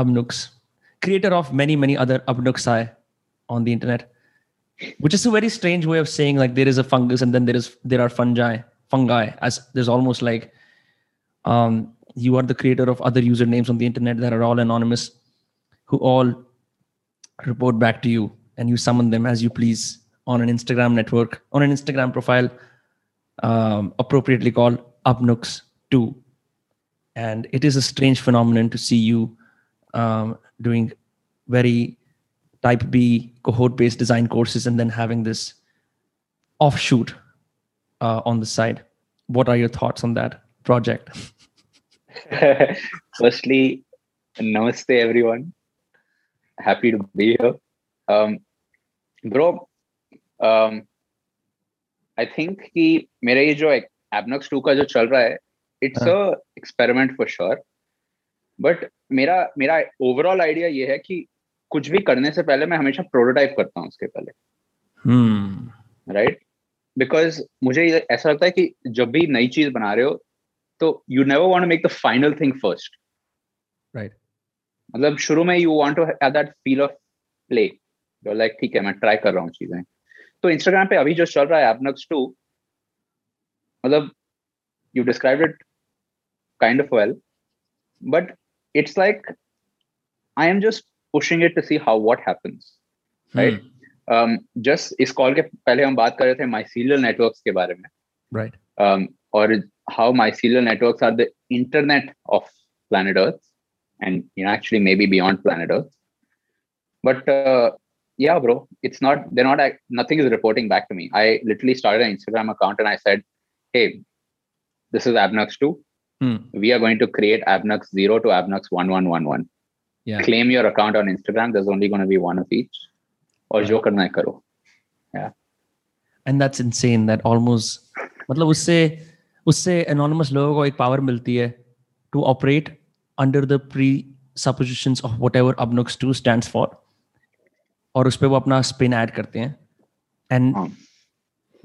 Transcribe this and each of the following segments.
Abnux, creator of many, many other Abnooksi on the internet, which is a very strange way of saying like there is a fungus and then there is there are fungi, fungi, as there's almost like um, you are the creator of other usernames on the internet that are all anonymous, who all report back to you and you summon them as you please on an Instagram network, on an Instagram profile, um, appropriately called Abnux 2. And it is a strange phenomenon to see you um, doing very type B cohort based design courses and then having this offshoot uh, on the side. What are your thoughts on that project? Firstly, namaste everyone. Happy to be here. Um, bro, um, I think कि मेरा ये जो एबनॉक्स to का जो चल रहा है it's a experiment for sure but मेरा मेरा ओवरऑल आइडिया ये है कि कुछ भी करने से पहले मैं हमेशा प्रोटोटाइप करता हूँ उसके पहले। राइट बिकॉज़ मुझे ऐसा लगता है कि जब भी नई चीज़ बना रहे हो तो you never want make the final thing first right मतलब शुरू में you want to have that feel of play like ठीक है मैं ट्राई कर रहा हूँ चीज़ें। तो इंस्टाग्राम पे अभी जो चल रहा है एपनक्स टू मतलब you describe it kind of well but it's like I am just pushing it to see how what happens right just इस कॉल के पहले हम बात कर रहे थे माइसीलियल नेटवर्क्स के बारे में राइट right. um, और how mycelial networks are the internet of planet earth and you know actually maybe beyond planet earth but uh, yeah, bro, it's not, they're not, nothing is reporting back to me. I literally started an Instagram account and I said, hey, this is Abnux 2. Hmm. We are going to create Abnux 0 to Abnux 1111. Yeah. Claim your account on Instagram. There's only going to be one of each. Or jo karna hai karo. Yeah. And that's insane that almost, मतलब उससे उससे anonymous लोगों को एक power मिलती है to operate under the presuppositions of whatever Abnux 2 stands for. और उस पर वो अपना स्पिन ऐड करते हैं and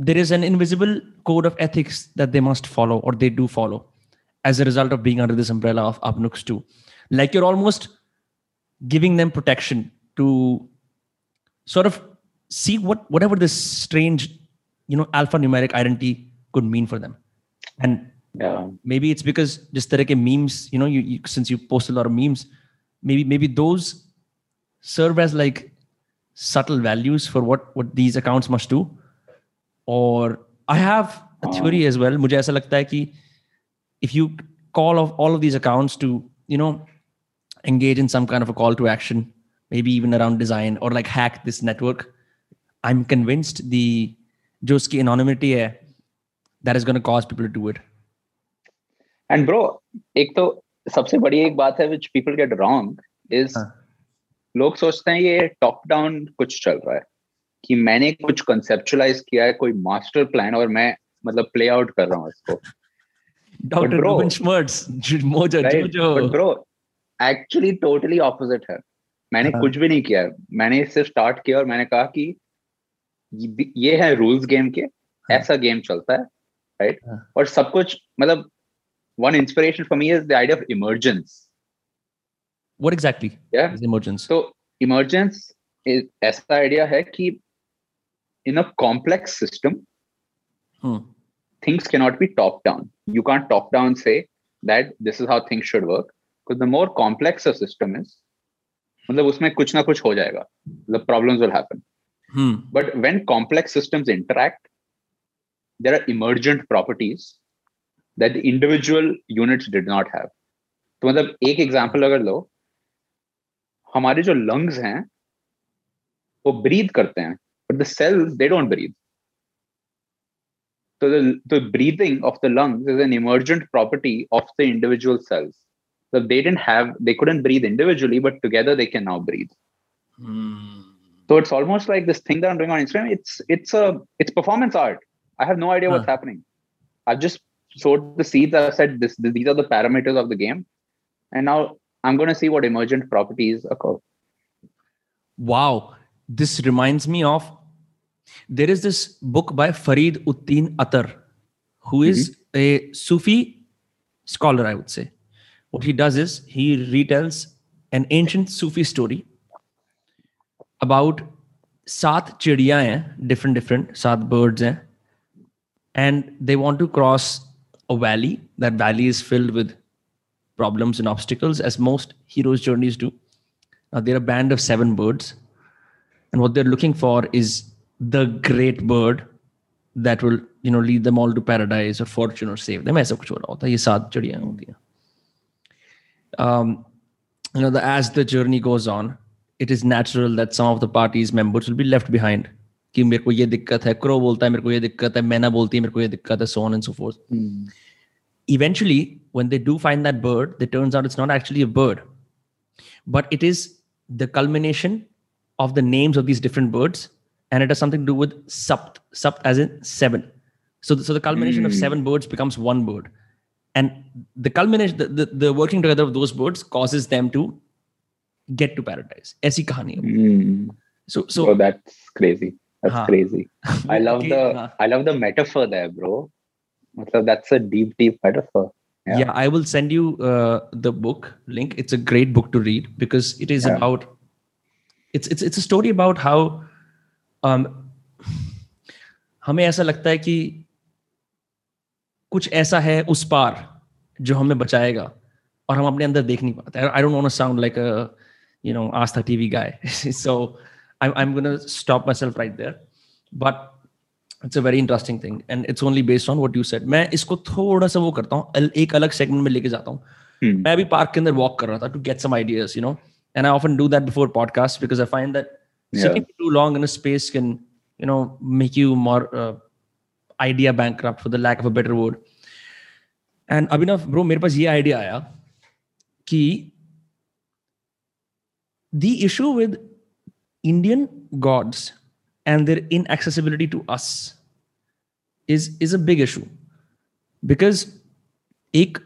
there is an invisible code of ethics that they must follow और they do follow as a result of being under this umbrella of Abnux too. Like you're almost giving them protection to sort of see what whatever this strange, you know, alphanumeric identity could mean for them. And yeah. maybe it's because just the memes, you know, you, you since you post a lot of memes, maybe maybe those serve as like subtle values for what what these accounts must do or i have a uh-huh. theory as well mujhe aisa lagta hai ki if you call of all of these accounts to you know engage in some kind of a call to action maybe even around design or like hack this network i'm convinced the jo uski anonymity hai that is going to cause people to do it and bro ek to सबसे बड़ी एक बात है which people get wrong is uh. लोग सोचते हैं ये top down कुछ चल रहा है कि मैंने कुछ कंसेप्चुलाइज किया है कोई मास्टर प्लान और मैं मतलब प्ले आउट कर रहा हूँ इसको doctor Ruben Schmertz Mojo Jojo bro actually totally opposite है मैंने हाँ. कुछ भी नहीं किया मैंने सिर्फ़ स्टार्ट किया और मैंने कहा कि ये है रूल्स गेम के हाँ. ऐसा गेम चलता है राइट right? हाँ. और सब कुछ मतलब one inspiration for me is the idea of emergence what exactly yeah is emergence so emergence is ऐसा idea है कि in a complex system hmm. things cannot be top down you can't top down say that this is how things should work because the more complex a system is मतलब उसमें कुछ ना कुछ हो जाएगा the problems will happen hmm. but when complex systems interact there are emergent properties that the individual units did not have तो मतलब एक एग्जांपल अगर लो हमारे जो लंग्स हैं वो ब्रीथ करते हैं but the cells they don't breathe so the, the breathing of the lungs is an emergent property of the individual cells. So they didn't have, they couldn't breathe individually, but together they can now breathe. Mm. So it's almost like this thing that I'm doing on Instagram. It's it's a it's performance art. I have no idea what's happening. I've just sowed the seeds. I've said this, these are the parameters of the game, and now I'm going to see what emergent properties occur. Wow. This reminds me of there is this book by Farid ud-Din Attar, who is mm-hmm. a Sufi scholar, I would say. What he does is he retells an ancient Sufi story about सात चिड़िया different different सात birds and they want to cross a valley that valley is filled with problems and obstacles as most heroes journeys do now they're a band of seven birds and what they're looking for is the great bird that will you know lead them all to paradise or fortune or save them ऐसा कुछ हो रहा होता है ये सात चिड़िया होती हैं um, you know the, as the journey goes on it is natural that some of the party's members will be left behind कि मेरे को ये दिक्कत है क्रो बोलता है मेरे को ये दिक्कत है मैना बोलती है मेरे को ये दिक्कत है so on and so forth Hmm. eventually when they do find that bird it turns out it's not actually a bird but it is the culmination of the names of these different birds and it has something to do with sapt sapt as in seven. So so the culmination mm. of seven hmm. birds becomes one bird. And the culmination the, the, the, working together of those birds causes them to get to paradise. aisi mm. so so oh, that's crazy. That's crazy. I love okay, the i love the metaphor there bro. so that's a deep deep metaphor. Yeah, yeah i will send you uh, the book link. It's a great book to read because it is yeah. about it's it's it's a story about how हमें ऐसा लगता है कि कुछ ऐसा है उस पार जो हमें बचाएगा और हम अपने अंदर देख नहीं पाते। I don't want sound like a you know Aastha TV guy so I I am gonna stop myself right there but it's a very interesting thing and it's only based on what you said मैं इसको थोड़ा सा वो करता हूँ एक अलग segment में लेके जाता हूँ। Hmm. मैं अभी पार्क के अंदर वॉक कर रहा था to get some ideas you know and I often do that before podcast because I find that Yeah. sitting for too long in a space can you know make you more uh, idea bankrupt for the lack of a better word and abhinav bro मेरे पास ये idea आया कि the issue with indian gods and their inaccessibility to us is is a big issue because एक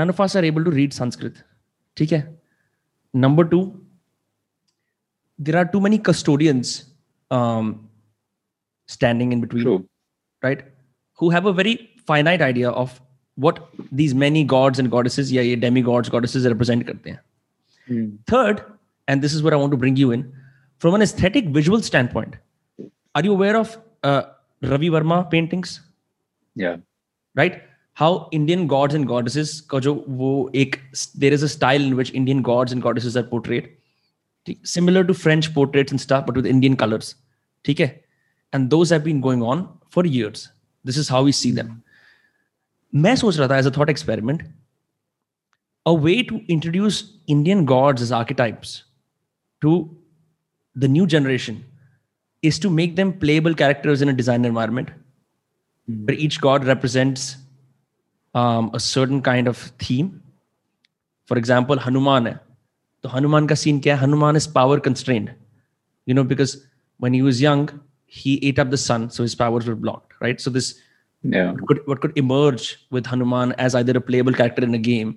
none of us are able to read sanskrit ठीक है number two there are too many custodians um, standing in between, True. right? Who have a very finite idea of what these many gods and goddesses, yeah, yeah demigods, goddesses represent. Hmm. Third, and this is where I want to bring you in, from an aesthetic visual standpoint, are you aware of uh, Ravi Varma paintings? Yeah. Right? How Indian gods and goddesses, there is a style in which Indian gods and goddesses are portrayed similar to french portraits and stuff but with indian colors ठीक है and those have been going on for years this is how we see them मैं सोच रहा था as a thought experiment a way to introduce indian gods as archetypes to the new generation is to make them playable characters in a design environment where each god represents um, a certain kind of theme. For example, Hanuman है तो हनुमान का scene क्या है Hanuman is power constrained you know because when he was young he ate up the sun so his powers were blocked right so this Yeah. could what could emerge with Hanuman as either a playable character in a game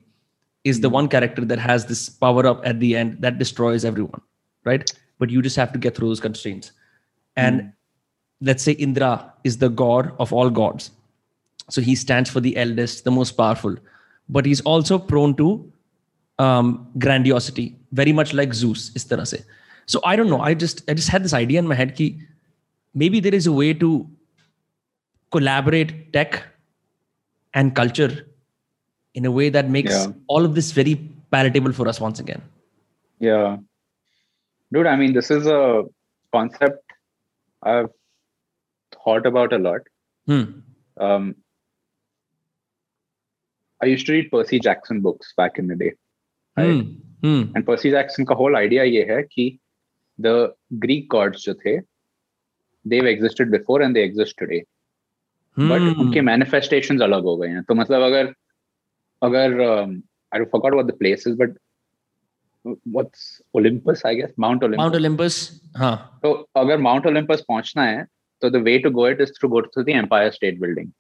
is the one character that has this power up at the end that destroys everyone, right? But you just have to get through those constraints. And let's say Indra is the god of all gods. So he stands for the eldest, the most powerful, but he's also prone to um, grandiosity, very much like Zeus. Is tarah se. So I don't know. I just I just had this idea in my head ki maybe there is a way to collaborate tech and culture in a way that makes Yeah. all of this very palatable for us once again. Yeah. Dude, I mean, this is a concept I've thought about a lot. Hmm. Um, I used to read Percy Jackson books back in the day. Hmm. Hmm. And Percy Jackson का whole idea ये है कि the Greek gods जो थे they've existed before and they exist today but उनके manifestation अलग हो गए हैं। तो मतलब अगर अगर I forgot what the place is but what's Olympus I guess Mount Olympus Mount Olympus हाँ। तो अगर माउंट ओलंपस पहुँचना है तो the way to go it is through go to the Empire State Building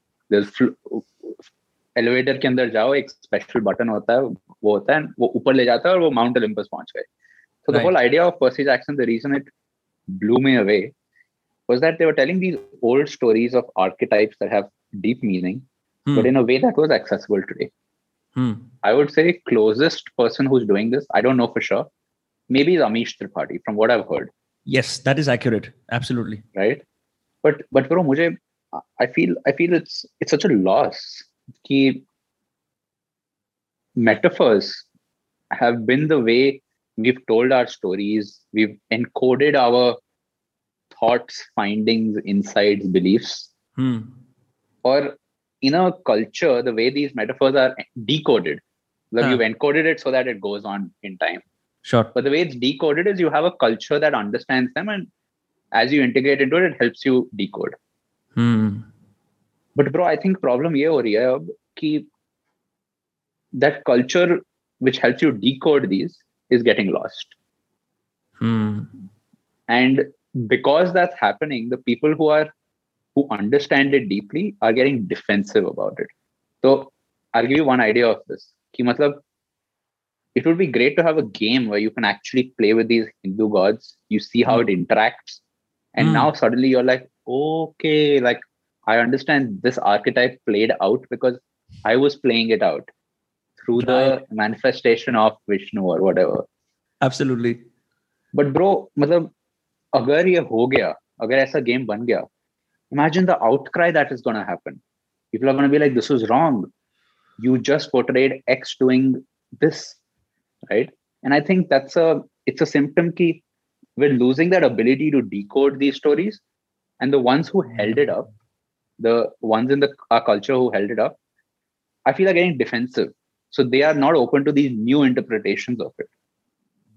elevator के अंदर जाओ एक स्पेशल बटन होता है वो होता है वो ऊपर ले जाता है और वो माउंट ओलंपस पहुँच गए the Right. whole idea of percy jackson the reason it blew me away was that they were telling these old stories of archetypes that have deep meaning Hmm. but in a way that was accessible today Hmm. I would say closest person who's doing this, I don't know for sure, maybe Amish Tripathi, from what I've heard. Yes, that is accurate. Absolutely. Right. But but bro, mujhe, I feel I feel it's it's such a loss. Ki metaphors have been the way we've told our stories, we've encoded our thoughts, findings, insights, beliefs. Hmm. Or in a culture, the way these metaphors are decoded, like huh. you've encoded it so that it goes on in time. Sure. But the way it's decoded is you have a culture that understands them, and as you integrate into it, it helps you decode. Hmm. But bro, I think problem ye ho rahi hai that culture which helps you decode these is getting lost. Hmm. And because that's happening, the people who are who understand it deeply are getting defensive about it. So I'll give you one idea of this. Ki matlab, it would be great to have a game where you can actually play with these Hindu gods. You see how it interacts. And mm. now suddenly you're like, okay, like I understand this archetype played out because I was playing it out through right. the manifestation of Vishnu or whatever. Absolutely. But bro, मतलब अगर ये हो गया अगर ऐसा game बन गया imagine the outcry that is going to happen people are going to be like this was wrong you just portrayed x doing this right and i think that's a it's a symptom key we're losing that ability to decode these stories and the ones who held it up the ones in the our culture who held it up i feel are getting defensive so they are not open to these new interpretations of it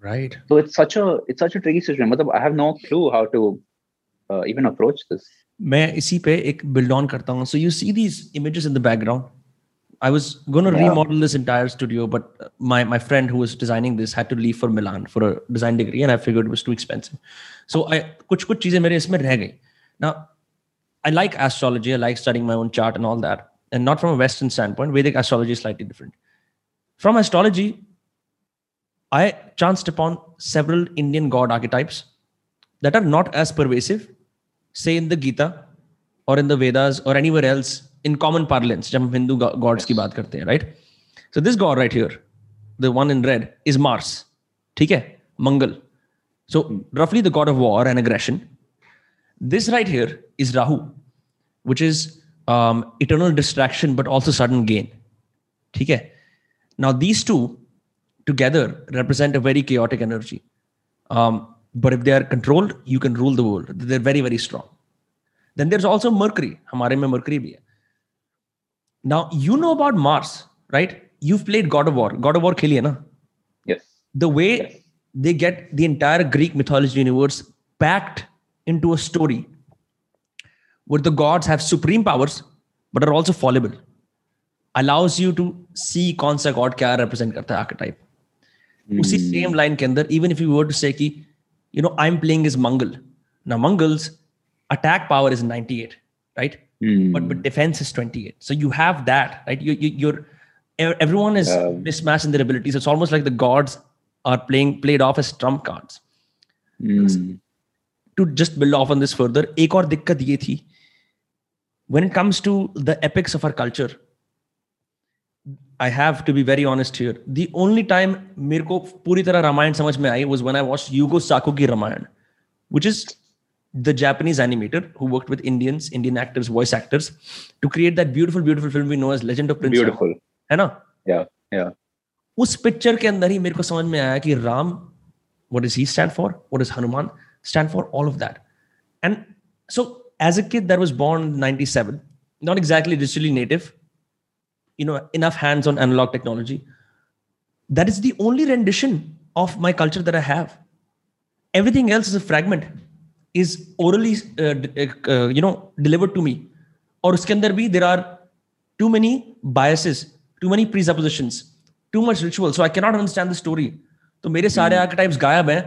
right so it's such a it's such a tricky situation i have no clue how to uh, even approach this मैं इसी पे एक build on करता हूँ so you see these images in the background I was going to yeah. remodel this entire studio, but my, my friend who was designing this had to leave for Milan for a design degree, and I figured it was too expensive. So I कुछ कुछ चीजें मेरे इसमें रह गई. Now, I like astrology. I like studying my own chart and all that, and not from a Western standpoint. Vedic astrology is slightly different. From astrology, I chanced upon several Indian god archetypes that are not as pervasive, say in the Gita or in the Vedas or anywhere else in common parlance, जब हम Hindu gods की बात करते हैं, right? So this god right here, the one in red, is Mars. ठीक है? Mangal. So roughly the god of war and aggression. This right here is Rahu, which is um, eternal distraction but also sudden gain. ठीक है? now, these two together represent a very chaotic energy. Um, but if they are controlled, you can rule the world. They're very, very strong. Then there's also Mercury. Mercury bhi hai. Now, you know about Mars, right? You've played God of War. God of War kheli na? Yes. The way yes. they get the entire Greek mythology universe packed into a story where the gods have supreme powers but are also fallible allows you to see कौन सा god क्या represent करता है archetype उसी same line के अंदर even if you were to से कि you no I am playing is Mangal now Mangal's attack power is 98 right mm. but but defense is 28 so you have that right you, you you're everyone is um, mismatched in their abilities it's almost like the gods are playing played off as trump cards mm. to just build off on this further एक और दिक्कत ये थी when it comes to the epics of our culture I have to be very honest here. The only time मेरे को पूरी तरह रामायण समझ में आई was when I watched Yugo Sako Ramayana, which is the Japanese animator who worked with Indians, Indian actors, voice actors, to create that beautiful, beautiful film we know as Legend of Prince. Beautiful. है ना? Yeah, yeah. उस picture के अंदर ही मेरे को समझ में आया कि Ram what does he stand for? What does Hanuman stand for? All of that. And so as a kid that was born in 97, not exactly digitally native, you know enough hands on analog technology that is the only rendition of my culture that i have everything else is a fragment is orally uh, uh, you know delivered to me or uske andar bhi there are too many biases too many presuppositions too much ritual so i cannot understand the story तो मेरे सारे archetypes गायब हैं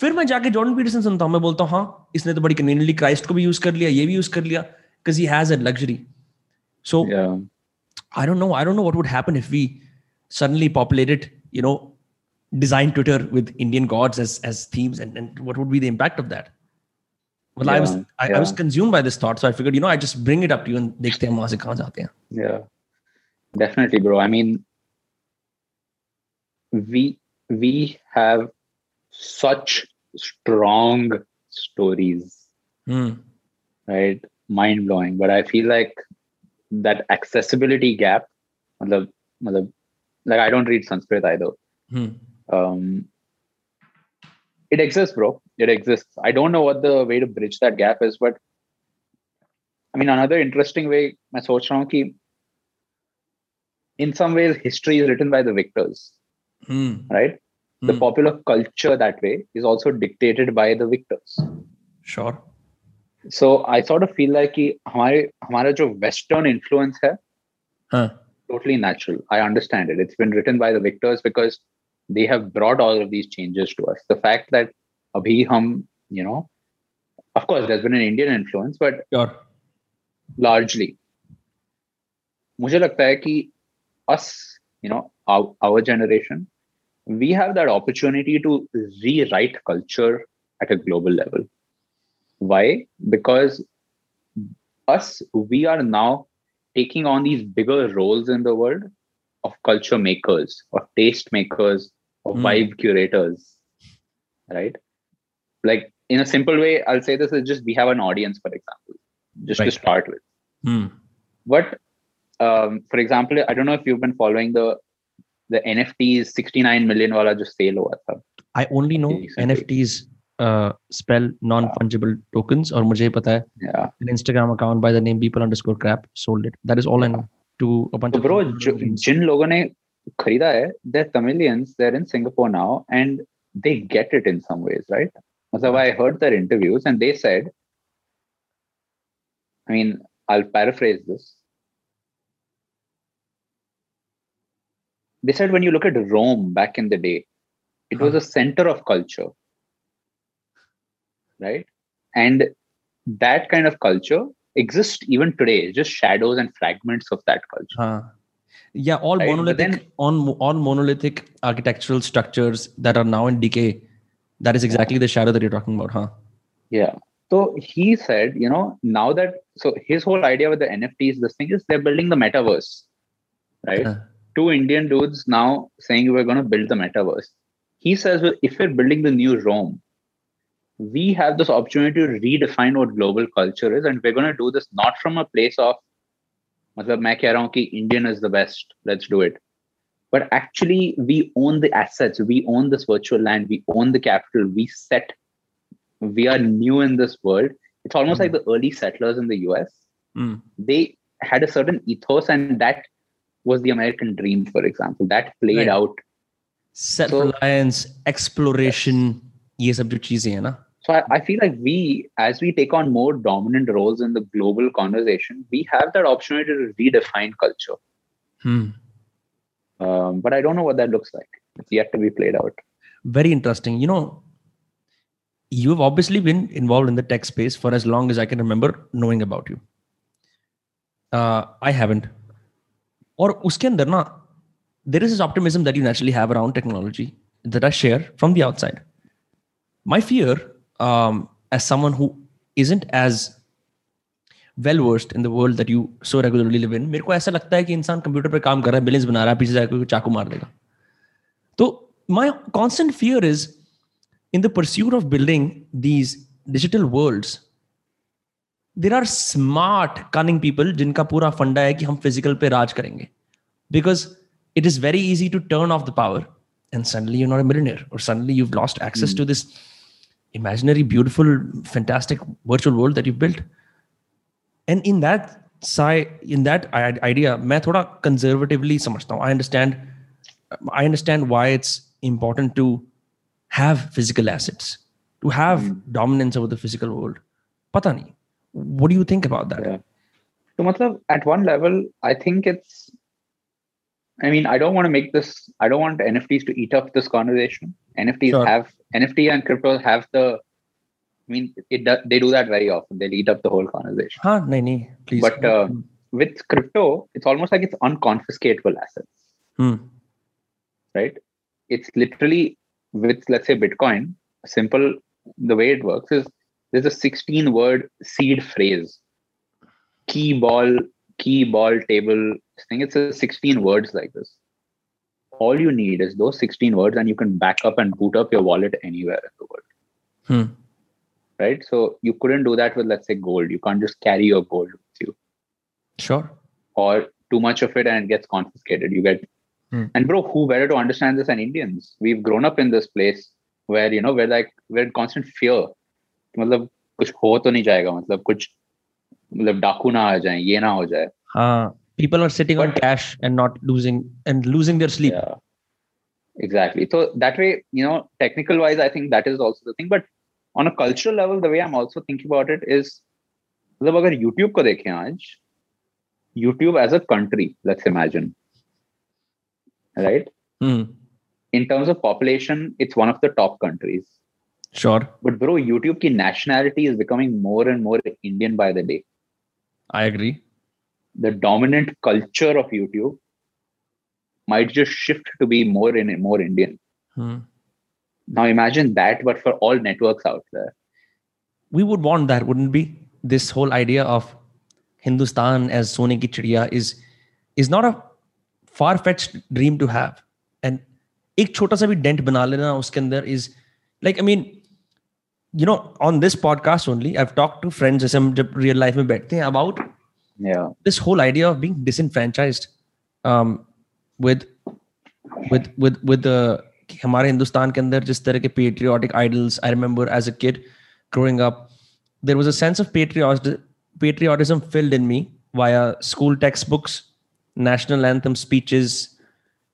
फिर मैं जाके Jordan Peterson सुनता हूँ मैं बोलता हूँ हाँ इसने तो बड़ी कन्वीनियंटली क्राइस्ट को भी यूज कर लिया ये भी यूज कर लिया because he has a luxury so I don't know. I don't know what would happen if we suddenly populated, you know, design Twitter with Indian gods as as themes, and, and what would be the impact of that? Well, yeah, I was I, yeah. I, was consumed by this thought, so I figured, you know, I just bring it up to you and dekhte hain se kahan jate hain. Yeah, definitely, bro. I mean, we we have such strong stories. Hmm. Right? Mind blowing. But I feel like that accessibility gap, matlab, matlab, like I don't read Sanskrit either. Hmm. Um, it exists, bro. It exists. I don't know what the way to bridge that gap is, but I mean, another interesting way I सोच रहा हूँ कि in some ways history is written by the victors, Hmm. right? The Hmm. popular culture that way is also dictated by the victors. Sure. So I sort of feel like कि हमारे हमारा जो Western influence है Huh. totally natural. I understand it. It's been written by the victors because they have brought all of these changes to us. The fact that abhi hum, you know, of course, there's been an Indian influence, but Sure. largely, मुझे लगता है कि us, you know, our, our generation, we have that opportunity to rewrite culture at a global level. Why? Because us, we are now taking on these bigger roles in the world of culture makers, of taste makers, of Hmm. vibe curators, right? Like in a simple way, I'll say this is just we have an audience, for example, just to start with. Hmm. But um, for example, I don't know if you've been following the the NFTs 69 million wala jo sale hua tha. I only know NFTs uh, spell non-fungible yeah. tokens or mujhe pata hai, yeah. an Instagram account by the name beeple underscore crap sold it. That is all I know to a bunch so of bros, jin logon ne kharida hai, they're Tamilians, they're in Singapore now and they get it in some ways, right? So I heard their interviews and they said, I mean, I'll paraphrase this. They said when you look at Rome back in the day, it was a center of culture right? And that kind of culture exists even today, just shadows and fragments of that culture. Huh. Yeah, all Right, monolithic then- on all monolithic architectural structures that are now in decay. That is exactly the shadow that you're talking about, huh? Yeah. So he said, you know, now that so his whole idea with the NFTs, this thing is they're building the metaverse, right? Two Indian dudes now saying we're going to build the metaverse. He says, well, if we're building the new Rome, we have this opportunity to redefine what global culture is, and we're going to do this not from a place of, मतलब मैं कह रहा हूँ कि Indian is the best, let's do it. But actually, we own the assets, we own this virtual land, we own the capital, we set we are new in this world. It's almost like the early settlers in the US. Hmm. They had a certain ethos, and that was the American dream, for example. That played Right. out. Self-reliance, exploration, ये सब जो चीजें हैं ना so I, I, feel like we, as we take on more dominant roles in the global conversation, we have that opportunity to redefine culture. Hmm. Um, but I don't know what that looks like. It's yet to be played out. Very interesting. You know, you've obviously been involved in the tech space for as long as I can remember knowing about you. Uh, I haven't. Or Uskendarna, there is this optimism that you naturally have around technology that I share from the outside. My fear um, as someone who isn't as well versed in the world that you so regularly live in, मेरे को ऐसा लगता है कि इंसान computer पे काम कर रहा है बिलियंस बना रहा है पीछे जाकर कोई चाकू मार देगा तो my constant fear is in the pursuit of building these digital worlds there are smart cunning people जिनका पूरा फंडा है कि हम फिजिकल पे राज करेंगे because it is very easy to turn off the power and suddenly you're not a millionaire or suddenly you've lost access to this imaginary beautiful fantastic virtual world that you've built and in that side in that i- idea मैं थोड़ा conservatively समझता हूँ I understand I understand why it's important to have physical assets to have dominance over the physical world पता नहीं what do you think about that Yeah. So, matlab, at one level, I think it's. I mean, I don't want to make this. I don't want NFTs to eat up this conversation. NFTs sure. have NFT and crypto have the. I mean, it does. they do that very often. They lead up the whole conversation. Huh? No, no, please. But uh, with crypto, it's almost like it's unconfiscatable assets. Hmm. Right? It's literally with let's say Bitcoin. Simple. The way it works is there's a 16 word seed phrase key ball key ball table thing it's a 16 words like this all you need is those 16 words and you can back up and boot up your wallet anywhere in the world. Hmm. Right. So you couldn't do that with, let's say, gold. You can't just carry your gold with you. Sure. Or too much of it and it gets confiscated. You get, Hmm. and bro, who better to understand this than Indians? We've grown up in this place where, you know, we're like, we're in constant fear. मतलब कुछ हो तो नहीं जाएगा मतलब कुछ मतलब डाकू ना आ जाए ये ना हो जाए Uh, people are sitting on But- cash and not losing and losing their sleep. Yeah. Exactly. So that way, you know, technical wise, I think that is also the thing. But on a cultural level, the way I'm also thinking about it is मतलब अगर YouTube को देखें आज YouTube as a country, let's imagine, right? Hmm. In terms of population, it's one of the top countries. Sure. But bro, YouTube की nationality is becoming more and more Indian by the day. I agree. The dominant culture of YouTube might just shift to be more in more Indian. Hmm. Now imagine that, but for all networks out there. we would want that, wouldn't we? This whole idea of Hindustan as Sone ki chidiya is is not a far-fetched dream to have. And एक छोटा सा भी dent बना लेना उसके अंदर is like I mean you know on this podcast only I've talked to friends जैसे हम जब real life में बैठते हैं about Yeah. this whole idea of being disenfranchised um, with with with with the हमारे हिंदुस्तान के अंदर जिस तरह के patriotic idols I remember as a kid growing up there was a sense of patriotism patriotism filled in me via school textbooks national anthem speeches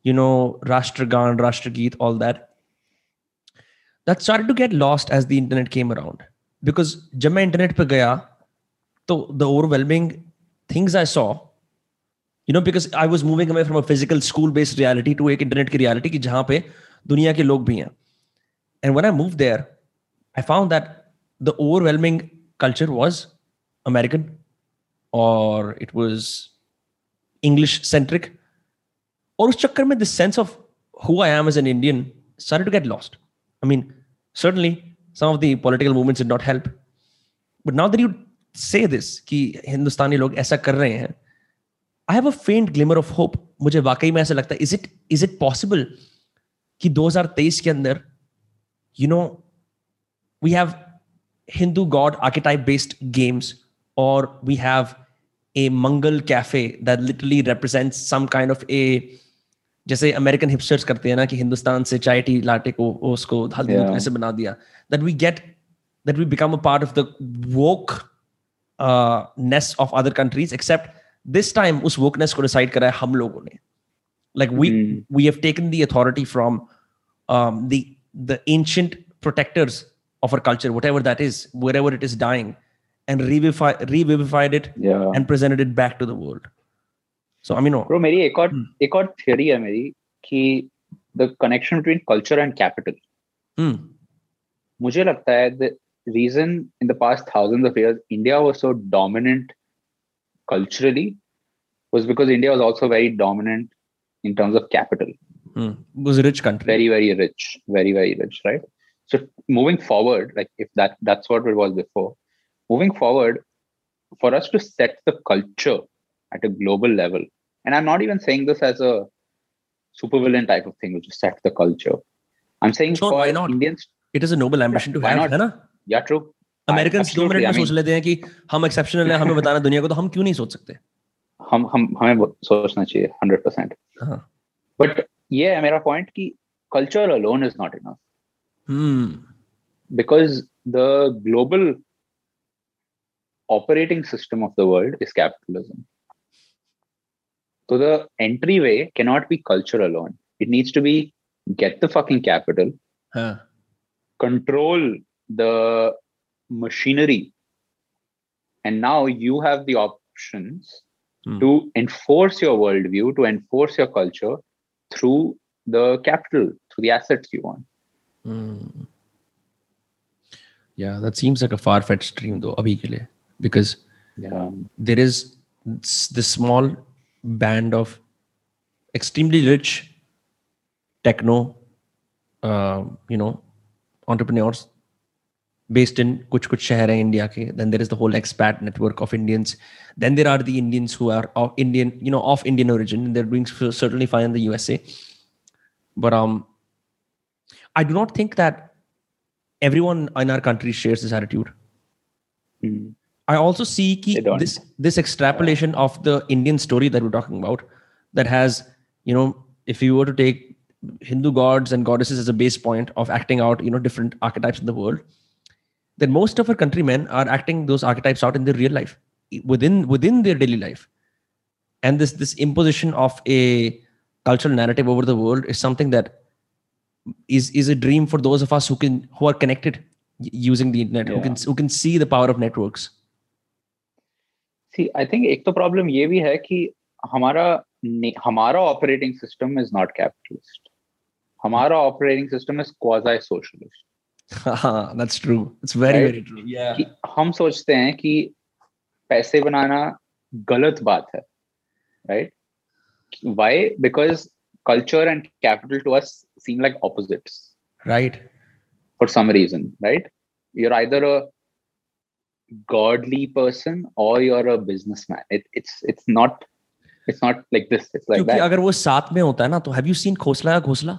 you know rashtragan rashtrageet all that that started to get lost as the internet came around because जब मैं internet पे गया तो the overwhelming things I saw you know because I was moving away from a physical school based reality to एक internet की reality कि जहाँ पे दुनिया के लोग भी हैं and when I moved there I found that the overwhelming culture was American or it was English centric और उस चक्कर में the sense of who I am as an Indian started to get lost. I mean, certainly some of the political movements did not help. But now that you say this कि हिंदुस्तानी लोग ऐसा कर रहे हैं। I have a faint glimmer of hope मुझे वाकई में ऐसा लगता है is it is it possible कि 2023 के अंदर you know we have Hindu god archetype based games और we have a Mangal cafe that literally represent some kind of a जैसे अमेरिकन हिपस्टर्स करते हैं ना कि हिंदुस्तान से चाय टी लाटे को उसको हल्दी yeah. ऐसे बना दिया। That we get that we become a part of the woke uh, ness of other countries except this time उस wokeness को decide करा है हम लोगों ने like we Hmm. we have taken the authority from um, the the ancient protectors of our culture whatever that is wherever it is dying and revivify, revivified it Yeah. and presented it back to the world so i mean no Bro, मेरी एक और Hmm. एक और theory है मेरी कि the connection between culture and capital. Hmm. मुझे लगता है the reason in the past thousands of years India was so dominant culturally was because India was also very dominant in terms of capital. Hmm. it was a rich country Very, very rich. Very, very rich, right? So moving forward, like if that that's what it was before, moving forward, for us to set the culture at a global level, and I'm not even saying this as a supervillain type of thing, which is set the culture. I'm saying Sure, for why not? Indians, it is a noble ambition to have not? है या true American दो minute में सोच लेते हैं कि हम exceptional हैं हमें बताना दुनिया को तो हम क्यों नहीं सोच सकते? हम हम हमें सोचना चाहिए हंड्रेड परसेंट बट ये है मेरा पॉइंट कि culture alone is not enough because the global operating system of the world is capitalism तो the entry way cannot be culture alone it needs to be get the fucking capital control the machinery, and now you have the options Hmm. to enforce your worldview, to enforce your culture through the capital, through the assets you want. Hmm. Yeah, that seems like a far-fetched dream though, abhi ke liye. because Yeah. there is this small band of extremely rich techno, uh, you know, entrepreneurs based in kuch kuch shahar hai India ke. Then there is the whole expat network of Indians. Then there are the Indians who are of Indian, you know, of Indian origin. and They're doing certainly fine in the USA. but um i do not think that everyone in our country shares this attitude Mm. I also see ki this this extrapolation of the Indian story that we're talking about that has, you know, if you were to take Hindu gods and goddesses as a base point of acting out, you know, different archetypes in the world, then most of our countrymen are acting those archetypes out in their real life, within within their daily life. And this this imposition of a cultural narrative over the world is something that is is a dream for those of us who can who are connected y- using the internet, who Yeah. can who can see the power of networks. See, I think एक तो problem ये भी है कि हमारा ने- हमारा operating system is not capitalist. हमारा operating system is quasi socialist. That's true. It's very Right. very true. हम सोचते हैं कि पैसे बनाना गलत बात है right why because culture and capital to us seem like opposites Right. for some reason right you're either a godly person or you're a businessman it, it's it's not it's not like this it's like क्योंकि that अगर वो साथ में होता है ना तो have you seen Khosla या Ghosla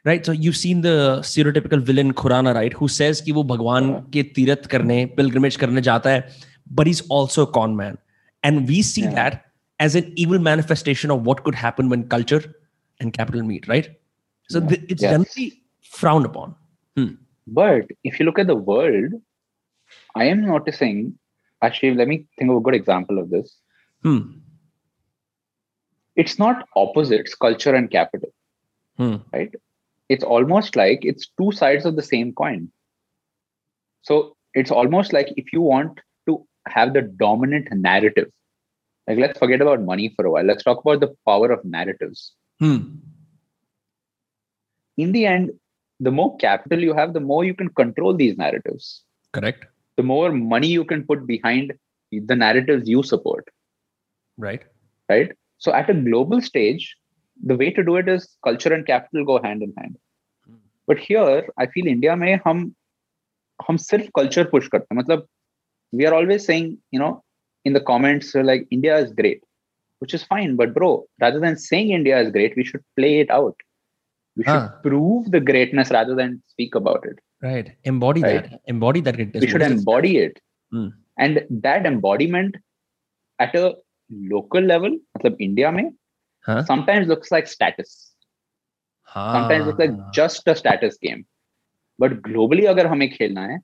क्या? right so you've seen the stereotypical villain Khurana right who says कि वो भगवान हाँ. के तीर्थ करने pilgrimage करने जाता है but he's also a con man and we see Yeah. that as an evil manifestation of what could happen when culture and capital meet right so Yeah. th- it's Yes. generally frowned upon but if you look at the world i am noticing actually let me think of a good example of this hmm. it's not opposites culture and capital Hmm. right It's almost like it's two sides of the same coin. So it's almost like if you want to have the dominant narrative like let's forget about money for a while. Let's talk about the power of narratives. Hmm. in the end the more capital you have the more you can control these narratives. Correct. The more money you can put behind the narratives you support. Right. Right? So at a global stage the way to do it is culture and capital go hand in hand but here i feel india mein hum hum sirf culture push karte we are always saying you know in the comments we're like india is great which is fine but bro rather than saying india is great we should play it out we should Ah. prove the greatness rather than speak about it right embody Right. that embody that greatness we should What is it? embody it Hmm. and that embodiment at a local level matlab india mein Huh? sometimes looks like status sometimes looks like Ah. just a status game but globally agar hame khelna hai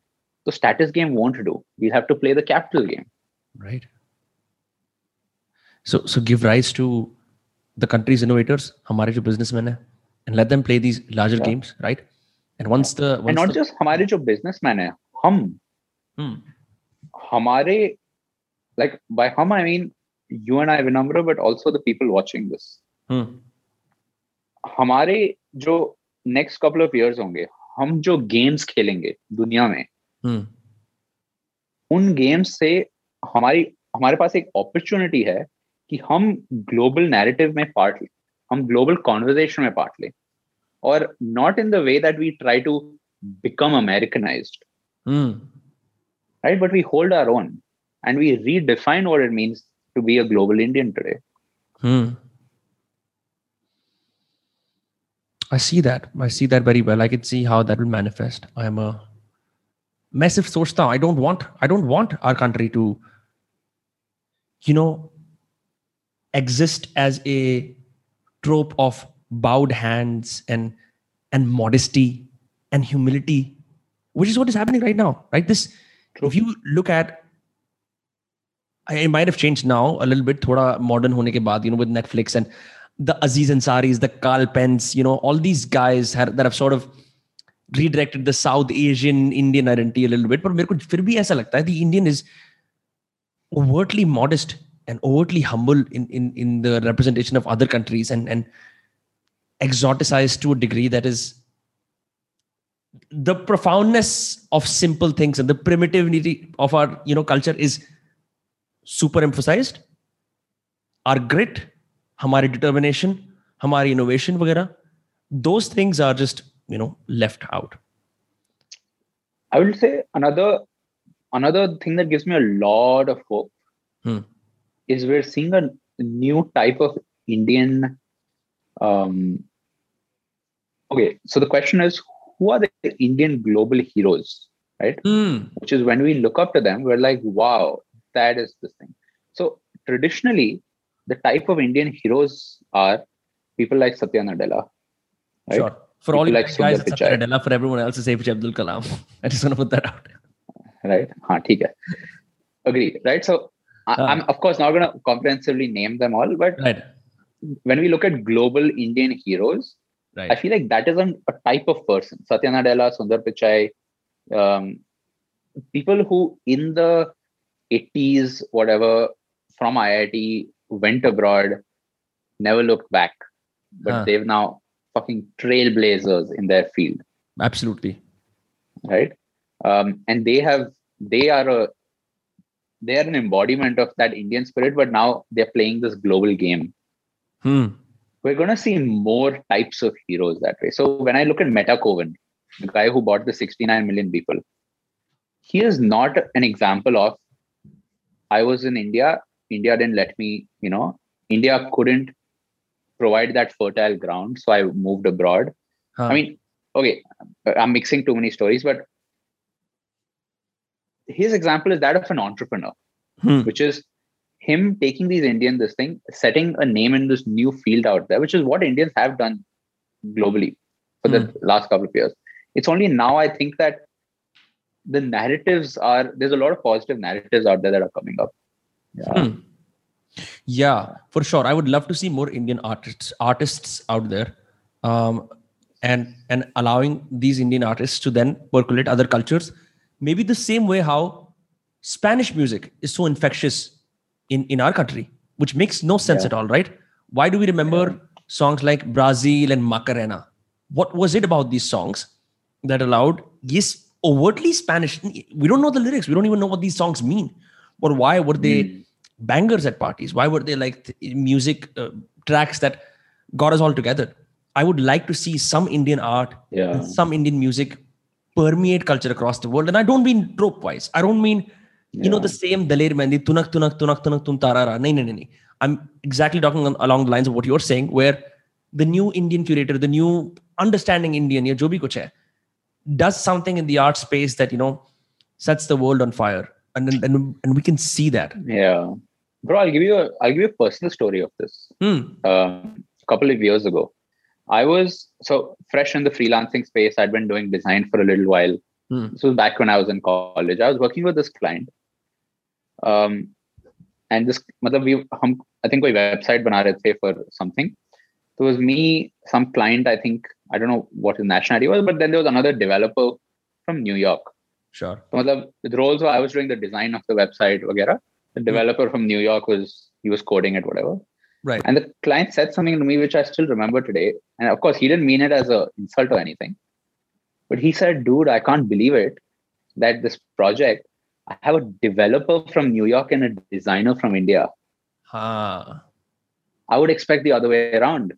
तो status game won't do we'll have to play the capital game right so so give rise to the country's innovators हमारे जो businessmen हैं and let them play these larger Yeah. games right and once the once and not the, just हमारे जो businessmen hai hum Hmm. हमारे like by hum i mean you and i vinamra but also the people watching this Hmm. हमारे जो next couple of years होंगे हम जो games खेलेंगे दुनिया में Hmm. उन गेम्स से हमारी हमारे पास एक अपॉर्चुनिटी है कि हम ग्लोबल नैरेटिव में पार्ट लें हम ग्लोबल कॉन्वर्जेशन में पार्ट लें और not in the way that we try to become Americanized right but we hold hold on and we redefine redefine it it means to be a global indian today Hmm. I see that. I see that very well. I can see how that will manifest. I am a massive source now. I don't want. I don't want our country to, you know, exist as a trope of bowed hands and and modesty and humility, which is what is happening right now. Right. This. True. If you look at it might have changed now a little bit thoda modern hone ke baad you know with netflix and the aziz ansaris the Kal Penns you know all these guys have, that have sort of redirected the south asian indian identity a little bit but mere ko fir bhi aisa lagta hai the indian is overtly modest and overtly humble in in in the representation of other countries and and exoticized to a degree that is the profoundness of simple things and the primitivity of our you know culture is super emphasized our grit हमारी determination हमारी innovation वगैरह those things are just you know left out i will say another another thing that gives me a lot of hope Hmm. is we're seeing a new type of indian um, okay so the question is who are the indian global heroes right Mm. which is when we look up to them we're like wow that is the this thing. So traditionally, the type of Indian heroes are people like Satya Nadella. Right? Sure. For people all you like guys, Satya Nadella. For everyone else, it's APJ Abdul Kalam. I just want to put that out. Right? Haan, hai. Agreed. Right? So uh, I'm, of course, not going to comprehensively name them all, but right. when we look at global Indian heroes, right. I feel like that is a, a type of person. Satya Nadella, Sundar Pichai, um, people who in the 80s, whatever, from IIT went abroad, never looked back, but Huh. they've now fucking trailblazers in their field, Absolutely. right? Um, and they have, they are a, they are an embodiment of that Indian spirit, but now they're playing this global game. Hmm. we're going to see more types of heroes that way. So when I look at MetaKovan, the guy who bought the 69 million Beeple, he is not an example of I was in India, India didn't let me, you know, India couldn't provide that fertile ground, so I moved abroad. Huh. I mean, okay, I'm mixing too many stories, but his example is that of an entrepreneur Hmm. which is him taking these Indian this thing, setting a name in this new field out there, which is what Indians have done globally for the last couple of years. It's only now I think that the narratives are there's a lot of positive narratives out there that are coming up. Yeah. Hmm. Yeah, for sure. I would love to see more Indian artists artists out there, um, and and allowing these Indian artists to then percolate other cultures. Maybe the same way how Spanish music is so infectious in in our country, which makes no sense Yeah. at all, right? Why do we remember songs like Brazil and Macarena? What was it about these songs that allowed yes overtly Spanish? We don't know the lyrics. We don't even know what these songs mean, or why were they Hmm. bangers at parties? Why were they like th- music uh, tracks that got us all together? I would like to see some Indian art, Yeah. some Indian music permeate culture across the world. And I don't mean trope wise. I don't mean you know the same Daler Mehndi tunak tunak tunak tunak tum tarara. No, no, no, no. I'm exactly talking on, along the lines of what you're saying, where the new Indian curator, the new understanding Indian, ya jo bhi kuch hai, does something in the art space that you know sets the world on fire, and and, and, and we can see that. Yeah. Bro, I'll give you a I'll give you a personal story of this. Hmm. um, a couple of years ago. I was so fresh in the freelancing space. I'd been doing design for a little while. Hmm. This was back when I was in college. I was working with this client. Um, and this, matlab we, hum, I think, कोई website बना रहे थे for something. So it was me, some client. I think I don't know what his nationality was, but then there was another developer from New York. Sure. So, matlab, the roles were I was doing the design of the website, wagera, the hmm. developer mm-hmm. from New York was he was coding it, whatever. Right. And the client said something to me which I still remember today. And of course, he didn't mean it as an insult or anything. But he said, dude, I can't believe it that this project, I have a developer from New York and a designer from India. Huh. I would expect the other way around.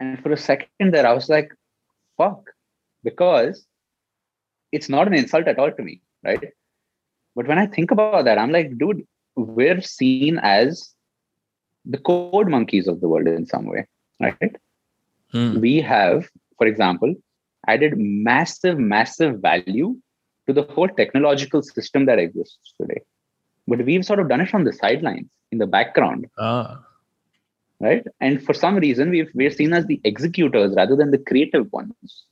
And for a second there, I was like, fuck. Because it's not an insult at all to me, right? But when I think about that, I'm like, dude, we're seen as the code monkeys of the world in some way, right? Hmm. We have, for example, added massive, massive value to the whole technological system that exists today. But we've sort of done it from the sidelines, in the background, Ah. Right? And for some reason, we've, we're seen as the executors rather than the creative ones.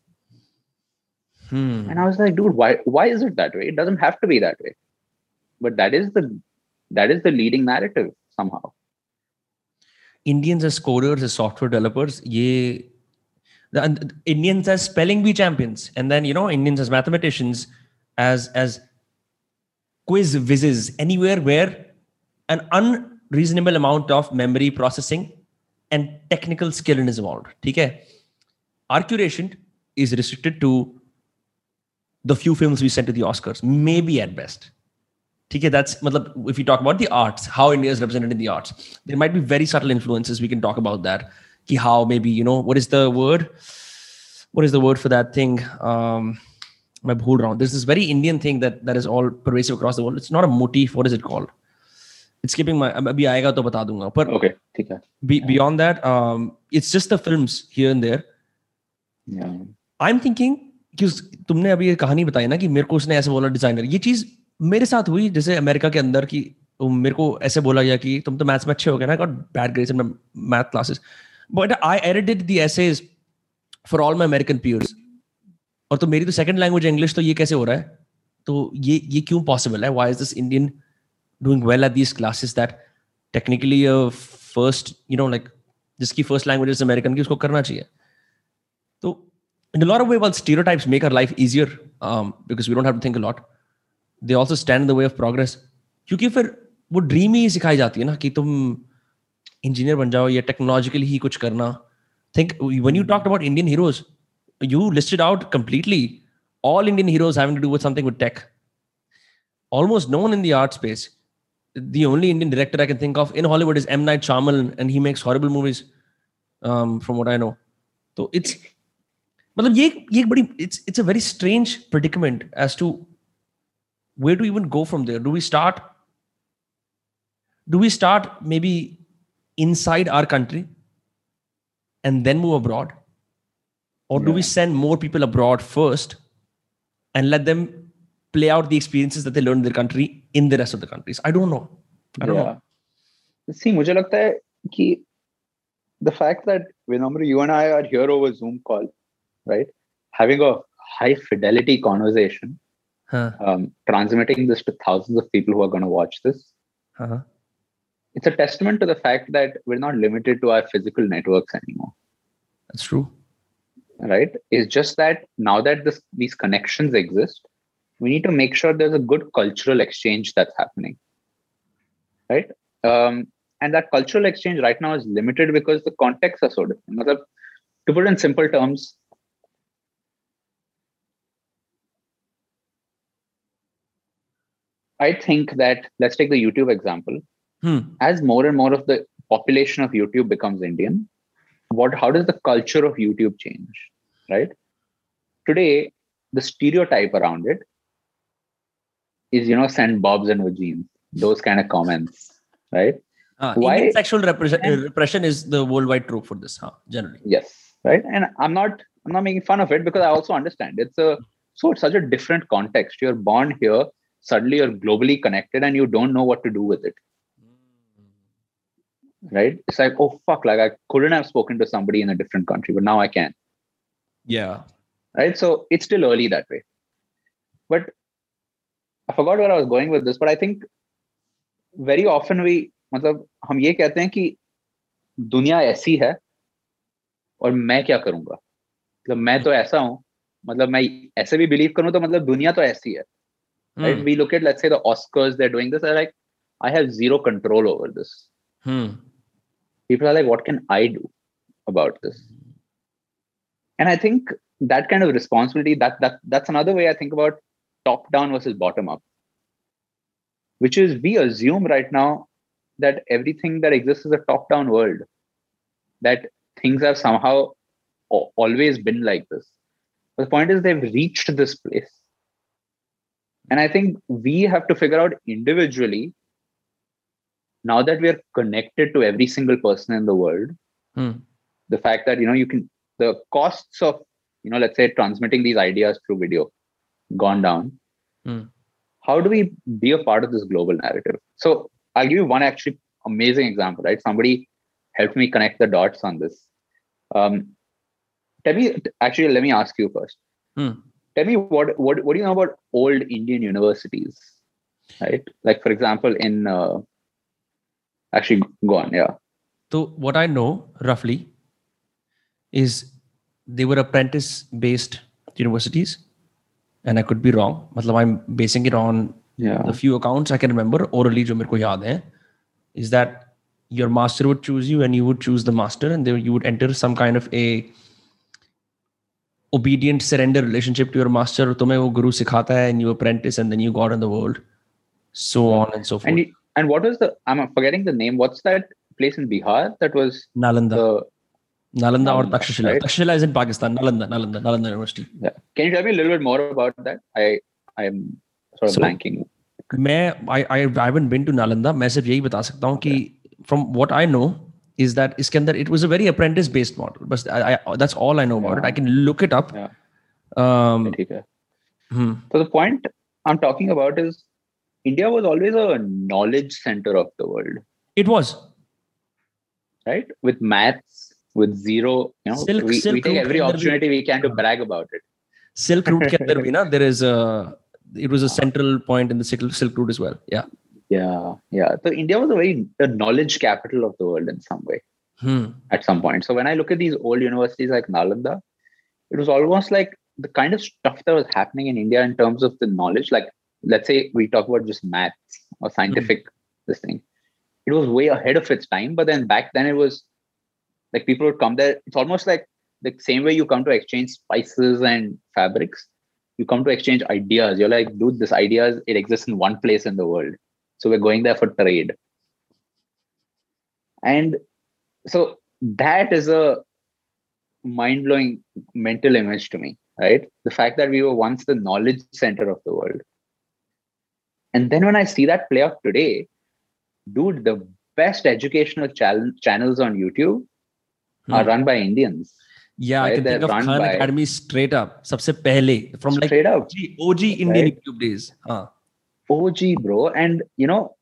Hmm. And I was like, dude, why why is it that way? It doesn't have to be that way. But that is the that is the leading narrative somehow. Indians as coders, as software developers, ye, the, Indians as spelling bee champions, and then you know Indians as mathematicians, as as quiz whizzes, anywhere where an unreasonable amount of memory processing and technical skill is involved. Okay, our curation is restricted to the few films we sent to the Oscars, maybe at best. Okay, that's matlab, if you talk about the arts, how India is represented in the arts. There might be very subtle influences. We can talk about that. Ki how maybe, you know, what is the word? What is the word for that thing? Um मैं भूल रहा हूँ. There's this very Indian thing that that is all pervasive across the world. It's not a motif. What is it called? It's skipping my अभी आएगा तो बता दूँगा. But Okay, ठीक है. be, beyond that, um, it's just the films here and there. I am thinking कि तुमने अभी ये कहानी बताई ना कि मेरे को उसने ऐसे बोला डिज़ाइनर ये चीज़ मेरे साथ हुई जैसे अमेरिका के अंदर की मेरे को ऐसे बोला गया कि तुम तो मैथ्स में अच्छे हो गए ना got bad grades in math classes but I edited the essays for all my American peers और तो मेरी तो सेकंड लैंग्वेज इंग्लिश तो ये कैसे हो रहा है? तो ये ये क्यों पॉसिबल है? Why is this Indian doing well at these classes that technically first you know like जिसकी फर्स्ट लैंग्वेज इज अमेरिकन की उसको करना चाहिए तो in a lot of ways while stereotypes make our life easier um, because we don't have to think a lot they also stand in the way of progress क्योंकि फिर वो dream ही सिखाई जाती है ना कि तुम इंजीनियर बन जाओ या टेक्नोलॉजिकली ही कुछ करना think when you talked about Indian heroes you listed out completely all Indian heroes having to do with something with tech. Almost no one in the art space. The only Indian director I can think of in Hollywood is M. Night Shyamalan, and he makes horrible movies, um, from what I know. So it's मतलब ये ये बड़ी it's it's a very strange predicament as to where to even go from there. Do we start? Do we start maybe inside our country and then move abroad? or do yeah. we send more people abroad first and let them play out the experiences that they learn in their country in the rest of the countries i don't know i don't yeah. know see mujhe lagta hai ki the fact that Vinamra, you and I are here over Zoom call, right? Having a high fidelity conversation, huh. um, transmitting this to thousands of people who are going to watch this. Uh-huh. It's a testament to the fact that we're not limited to our physical networks anymore. That's true right It's just that now that this, these connections exist we need to make sure there's a good cultural exchange that's happening right? Um, and that cultural exchange right now is limited because the contexts are so different. To put in simple terms i think that let's take the youtube example. Hmm. as more and more of the population of youtube becomes indian what how does the culture of youtube change right? Today the stereotype around it is you know send bobs and vagines those kind of comments right? Uh, why sexual repression, repression is the worldwide trope for this huh? generally. Yes right? And i'm not i'm not making fun of it because i also understand. It's a so it's such a different context. You're born here suddenly you're globally connected and you don't know what to do with it. Right? It's like oh fuck like i couldn't have spoken to somebody in a different country but now i can. Yeah. Right? So it's still early that way. But I forgot where I was going with this but I think very often we मतलब हम ये कहते हैं कि दुनिया ऐसी है और मैं क्या करूँगा? मतलब मैं तो ऐसा हूँ मतलब मैं ऐसे भी बिलीव करूँ तो मतलब दुनिया तो ऐसी है। We look at let's say the Oscars they are doing this are like I have zero control over this people are like what can I do about this and I think that kind of responsibility that that's another way I think about top down versus bottom up which is we assume right now that everything that exists is a top down world that things have somehow always been like this but the point is they've reached this place and i think we have to figure out individually now that we are connected to every single person in the world, hmm. the fact that you know you can the costs of you know let's say transmitting these ideas through video gone down. Hmm. How do we be a part of this global narrative? So I'll give you one actually amazing example. Right, somebody helped me connect the dots on this. Um, tell me, actually, let me ask you first. Hmm. Tell me what what what do you know about old Indian universities? Right, like for example, in uh, actually gone. Yeah. So what I know roughly is they were apprentice based universities, and I could be wrong. But I'm basing it on yeah. the few accounts I can remember orally. जो मेरे को याद है is that your master would choose you and you would choose the master and then you would enter some kind of a obedient surrender relationship to your master तुम्हें वो guru सिखाता है and you apprentice and then you go out in the world so on and so forth and and what was the? I'm forgetting the name. What's that place in Bihar that was Nalanda? The, Nalanda, or Takshashila. Right? Takshashila is in Pakistan. Nalanda, Nalanda, Nalanda University. Yeah. Can you tell me a little bit more about that? I I am sort of so, blanking. मैं I I I haven't been to Nalanda. मैं सिर्फ यही बता सकता हूँ कि from what I know, is that Iskandar, it was a very apprentice based model. But I, I, that's all I know about Yeah. it. I can look it up. Yeah. Um, ठीक है. hmm. So the point I'm talking about is India was always a knowledge center of the world, It was. right? With maths, with zero, you know, silk, we, silk we take every opportunity we can to brag about it. Silk route ke there is a, it was a central point in the silk, silk route as well. Yeah. Yeah. Yeah. So India was a very the knowledge capital of the world in some way hmm. at some point. So when I look at these old universities like Nalanda, it was almost like the kind of stuff that was happening in India in terms of the knowledge, like let's say we talk about just maths or scientific hmm. this thing it was way ahead of its time but then back then it was like people would come there. It's almost like the same way you come to exchange spices and fabrics. You come to exchange ideas. You're like, dude, this ideas it exists in one place in the world. So we're going there for trade. And so that is a mind-blowing mental image to me, right? The fact that we were once the knowledge center of the world. And then when I see that play out today, dude, the best educational channels on YouTube hmm. are run by Indians. Yeah, right? I can They're think of Khan by... Academy straight up. Sabse pehle from straight like up. OG, OG Indian right? YouTube days. Huh. OG bro, and you know,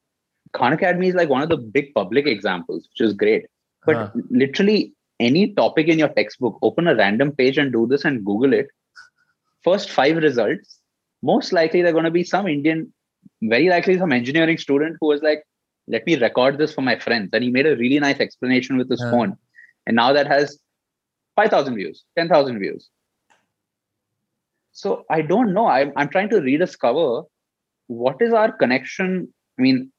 Khan Academy is like one of the big public examples, which is great. But huh. literally any topic in your textbook, open a random page and do this and Google it. First five results, most likely they're going to be some Indian, very likely some engineering student who was like, let me record this for my friends. And he made a really nice explanation with his yeah. phone and now that has 5000 views 10000 views. So i don't know. I'm, I'm trying to rediscover what is our connection i mean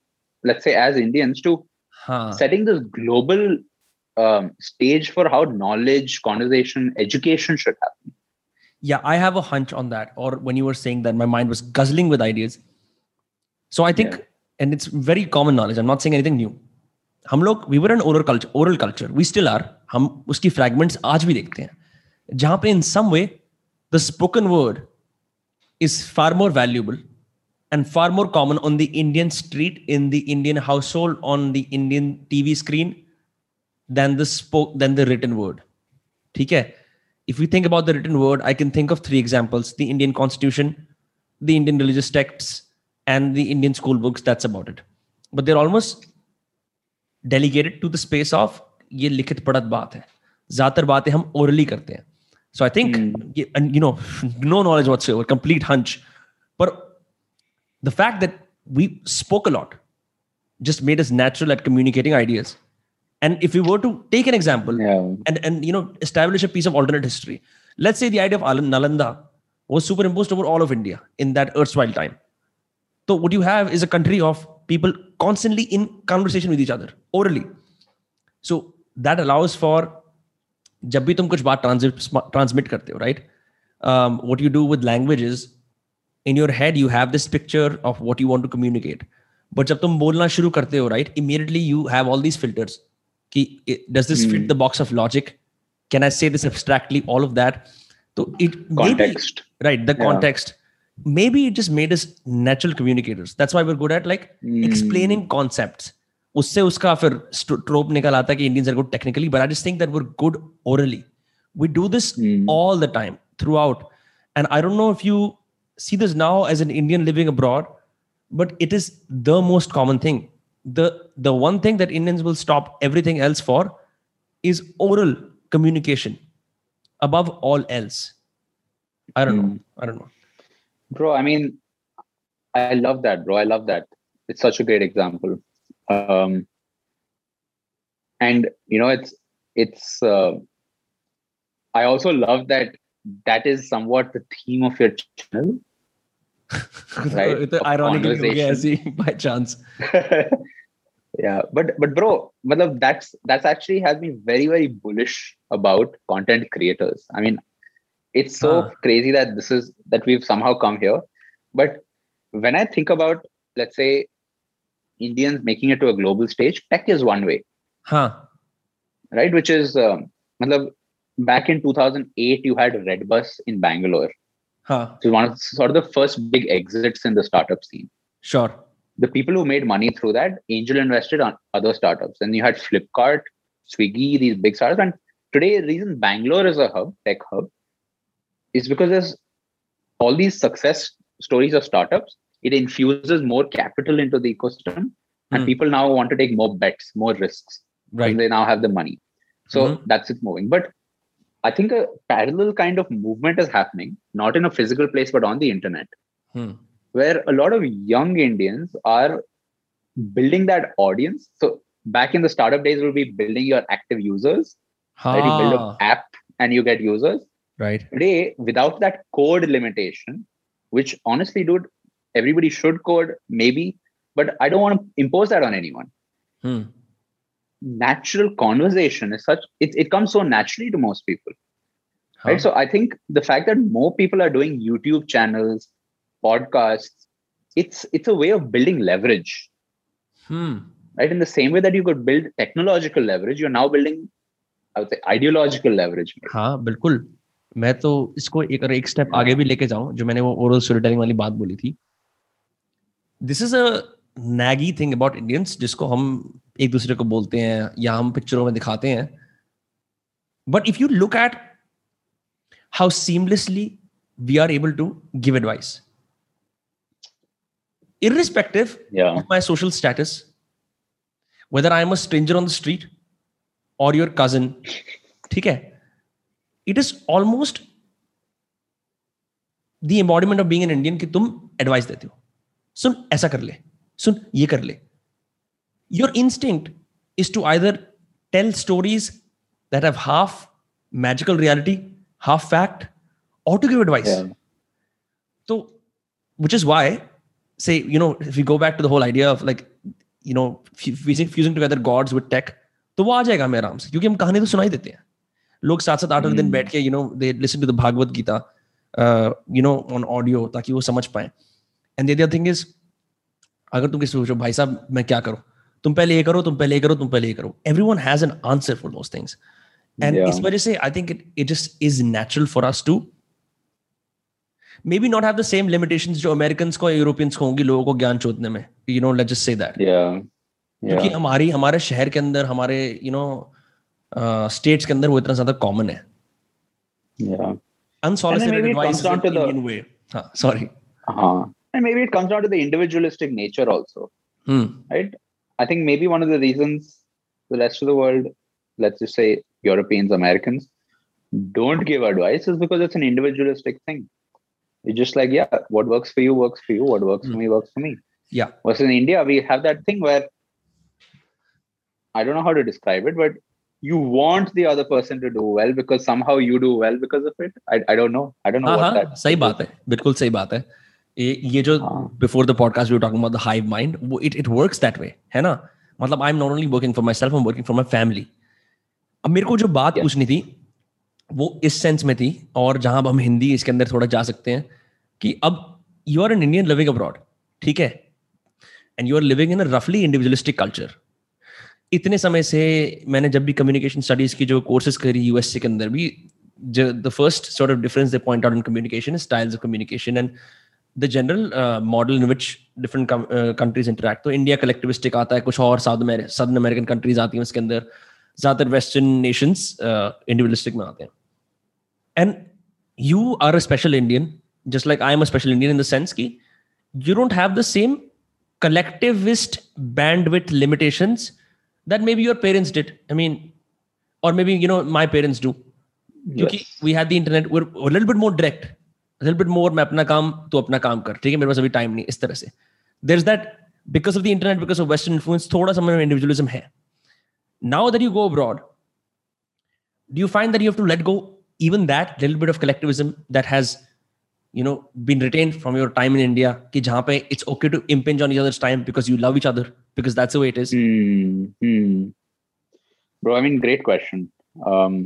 let's say as indians to huh. setting this global um, stage for how knowledge conversation education should happen. Yeah i have a hunch on that. Or when you were saying that my mind was guzzling with ideas. So i think yeah. and it's very common knowledge. I'm not saying anything new. Hum log, we were an oral culture oral culture. We still are. हम उसकी fragments आज भी देखते हैं. जहाँ पे in some way the spoken word is far more valuable and far more common on the Indian street, in the Indian household, on the Indian TV screen than the spoke than the written word. ठीक है? If we think about the written word, I can think of three examples: the Indian Constitution, the Indian religious texts, and the Indian school books. That's about it. But they're almost delegated to the space of ये लिखित पढ़त बात है ज़्यादातर बातें हम orally करते हैं so I think ये- and you know no knowledge whatsoever complete hunch but the fact that we spoke a lot just made us natural at communicating ideas and if we were to take an example Yeah. and and you know establish a piece of alternate history let's say the idea of Al- nalanda was superimposed over all of india in that erstwhile time so what you have is a country of people constantly in conversation with each other orally so that allows for जब भी तुम कुछ बात transmit करते हो right what you do with language is in your head you have this picture of what you want to communicate but जब तुम बोलना शुरू करते हो right immediately you have all these filters कि it- does this fit Hmm. the box of logic can I say this abstractly all of that so it maybe Context. right the Yeah. context maybe it just made us natural communicators that's why we're good at like Hmm. explaining concepts उससे उसका फिर ट्रोप निकल आता है कि Indians are good technically but I just think that we're good orally we do this all the time throughout and I don't know if you see this now as an Indian living abroad but it is the most common thing the the one thing that Indians will stop everything else for is oral communication above all else. I don't know. Hmm. I don't know. Bro, I mean, I love that, bro. I love that. It's such a great example um, and you know it's it's uh, i also love that that is somewhat the theme of your channel. Right? The ironically by chance. Yeah but but bro matlab, that's that's actually has me very very bullish about content creators. I mean it's so huh. crazy that this is that we've somehow come here. But when i think about let's say Indians making it to a global stage, tech is one way, huh right? Which is, um, back in 2008, you had Redbus in Bangalore. huh was one of sort of the first big exits in the startup scene. sure the people who made money through that angel invested on other startups and you had flipkart Swiggy, these big startups. And today, the reason Bangalore is a hub, tech hub, is because there's all these success stories of startups. It infuses more capital into the ecosystem, and Hmm. people now want to take more bets, more risks. Right. And they now have the money. So Mhm. that's it moving. But I think a parallel kind of movement is happening, not in a physical place, but on the internet, Hmm. where a lot of young Indians are building that audience. So back in the startup days, we'll be building your active users. Right? You build an app and you get users. Right. Today, without that code limitation, which honestly, dude, everybody should code, maybe, but I don't want to impose that on anyone. Hmm. Natural conversation is such it, it comes so naturally to most people. Ha. right so i think the fact that more people are doing youtube channels podcasts it's it's a way of building leverage Hmm. right in the same way that you could build technological leverage you're now building i would say ideological leverage हाँ बिल्कुल मैं तो इसको एक और एक step आगे भी लेके जाऊं जो मैंने वो ओरल स्टोरी टेलिंग वाली बात बोली थी this is a key thing about Indians जिसको हम एक दूसरे को बोलते हैं या हम पिक्चरों में दिखाते हैं। But if you look at how seamlessly we are able to give advice irrespective of my social status whether I am a stranger on the street और योर कज़न ठीक है? It is almost the embodiment of being an Indian की तुम advice देते हो। सुन ऐसा कर ले। सुन ये कर ले। Your instinct is to either tell stories that have half magical reality half fact और टू गिव एडवाइस तो which is why say you know if go back to the whole idea of like you know fusing together gods with tech तो वो आ जाएगा हमें आराम से क्योंकि हम कहानी तो सुनाई देते हैं। लोग सात सात आठ आठ दिन hmm. बैठ के you know they listen to the Bhagavad Gita you know on audio ताकि वो समझ पाए। एंड द थिंग इज़ अगर तुम किसी पूछो भाई साहब मैं क्या करूँ? तुम पहले ये करो तुम पहले ये करो तुम पहले ये करो. Everyone has an answer for those things and इस वजह से I think it just is natural for us to maybe not have the same limitations जो अमेरिकन को यूरोपियंस को होंगी लोगों को ज्ञान चोदने में. You know let's just say that yeah. क्योंकि yeah. हमारी हमारे शहर के अंदर हमारे यू नो स्टेट्स के अंदर वो इतना ज़्यादा कॉमन है. Yeah. Unsolicited advice Indian way हाँ sorry uh-huh. and maybe it comes down to the individualistic nature also right? I think maybe one of the reasons the rest of the world let's just say europeans americans don't give advice is because it's an individualistic thing. It's just like yeah what works for you works for you what works for me works for me. Yeah. Whereas in india we have that thing where i don't know how to describe it but you want the other person to do well because somehow you do well because of it. I, I don't know. I don't know uh-huh. what that सही बात है बिल्कुल सही बात है ये ये जो। Before the podcast we talking about the hive mind वो it it works that way है ना मतलब I am not only working for myself I am working for my family अब मेरे को जो बात Yeah. पूछनी थी वो इस सेंस में थी और जहाँ हम हिंदी इसके अंदर थोड़ा जा सकते हैं कि अब you are an Indian living abroad ठीक है and you are living in a रफली इंडिविजुअलिस्टिक कल्चर इतने समय से मैंने जब भी कम्युनिकेशन स्टडीज़ की जो कोर्सेज करी यूएसए के अंदर भी the first sort of difference they point out in communication styles of communication and the general uh, model in which different com- uh, countries interact तो इंडिया कलेक्टिविस्टिक आता है कुछ और south American southern American countries आती हैं उसके अंदर ज्यादातर वेस्टर्न नेशंस इंडिविजुअलिस्टिक में आते हैं and you are a special Indian just like I am a special Indian in the sense कि you don't have the same collectivist bandwidth limitations that maybe your parents did. I mean, or maybe you know my parents do. क्योंकि we had the internet, we're a little bit more direct, a little bit more मैं अपना काम तो अपना काम कर ठीक है? मेरे पास अभी टाइम नहीं इस तरह से। There is that because of the internet because of western influence थोड़ा सा मेरा इंडिविजुअलिज्म है। Now that you go abroad do you find that you have to let go even that little bit of collectivism that has you know been retained from your time in India कि जहाँ पे it's okay to impinge on others time because you love each other because that's way it is Bro, I mean, great question. Um,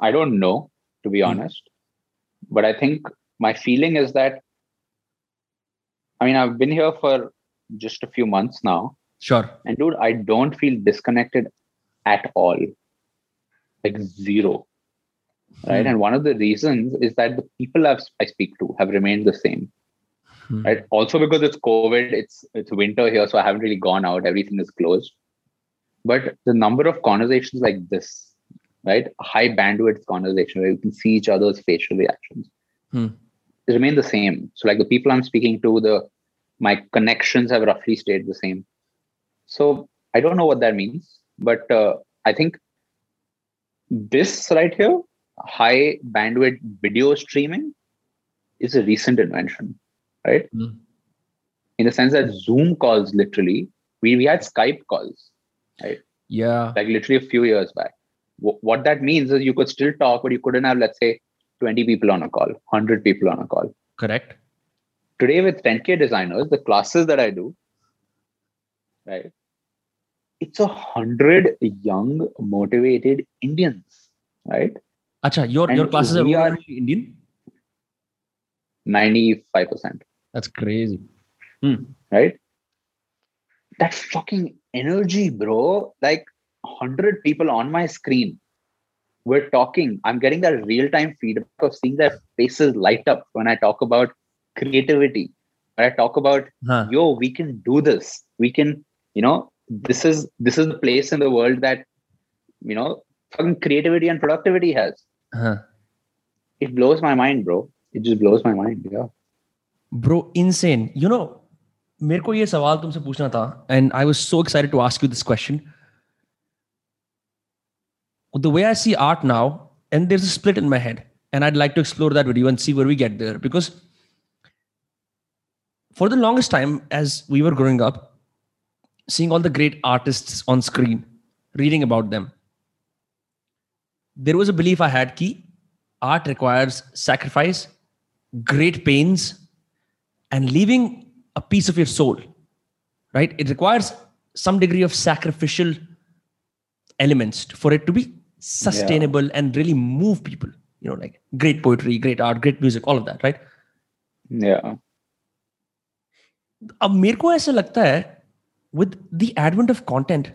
I don't know, to be honest, mm. but I think my feeling is that, I mean, I've been here for just a few months now, sure and dude, I don't feel disconnected at all. Like zero. Right. Hmm. And one of the reasons is that the people I've, I speak to have remained the same. Hmm. Right. Also because it's COVID, it's it's winter here, so I haven't really gone out. Everything is closed. but the number of conversations like this right high bandwidth conversation where you can see each other's facial reactions hmm. Remain the same so like the people i'm speaking to the my connections have roughly stayed the same so i don't know what that means but uh, i think this right here high bandwidth video streaming is a recent invention right Hmm. in the sense that zoom calls literally we, we had skype calls right? yeah like literally a few years back. Wh- what that means is you could still talk, but you couldn't have, let's say, 20 people on a call, 100 people on a call. correct Today, with 10K designers, the classes that I do, right, it's a hundred young, motivated Indians, right? Acha, your your classes are are- Indian 95%, that's crazy hmm. right? That fucking energy, bro. Like 100 people on my screen We're talking. I'm getting that real time feedback of seeing their faces light up when I talk about creativity. When I talk about, huh. yo, we can do this. We can, you know, this is this is the place in the world that, you know, fucking creativity and productivity has. Huh. It blows my mind, bro. It just blows my mind. Yeah. bro insane you know मेरे को ये सवाल तुमसे पूछना था and I was so excited to ask you this question the way I see art now and there's a split in my head and I'd like to explore that with you and see where we get there. Because for the longest time as we were growing up seeing all the great artists on screen reading about them there was a belief I had ki art requires sacrifice great pains and leaving a piece of your soul right? It requires some degree of sacrificial elements for it to be sustainable and really move people you know like great poetry great art great music all of that right Yeah. अब मेरे को ऐसा लगता है with the advent of content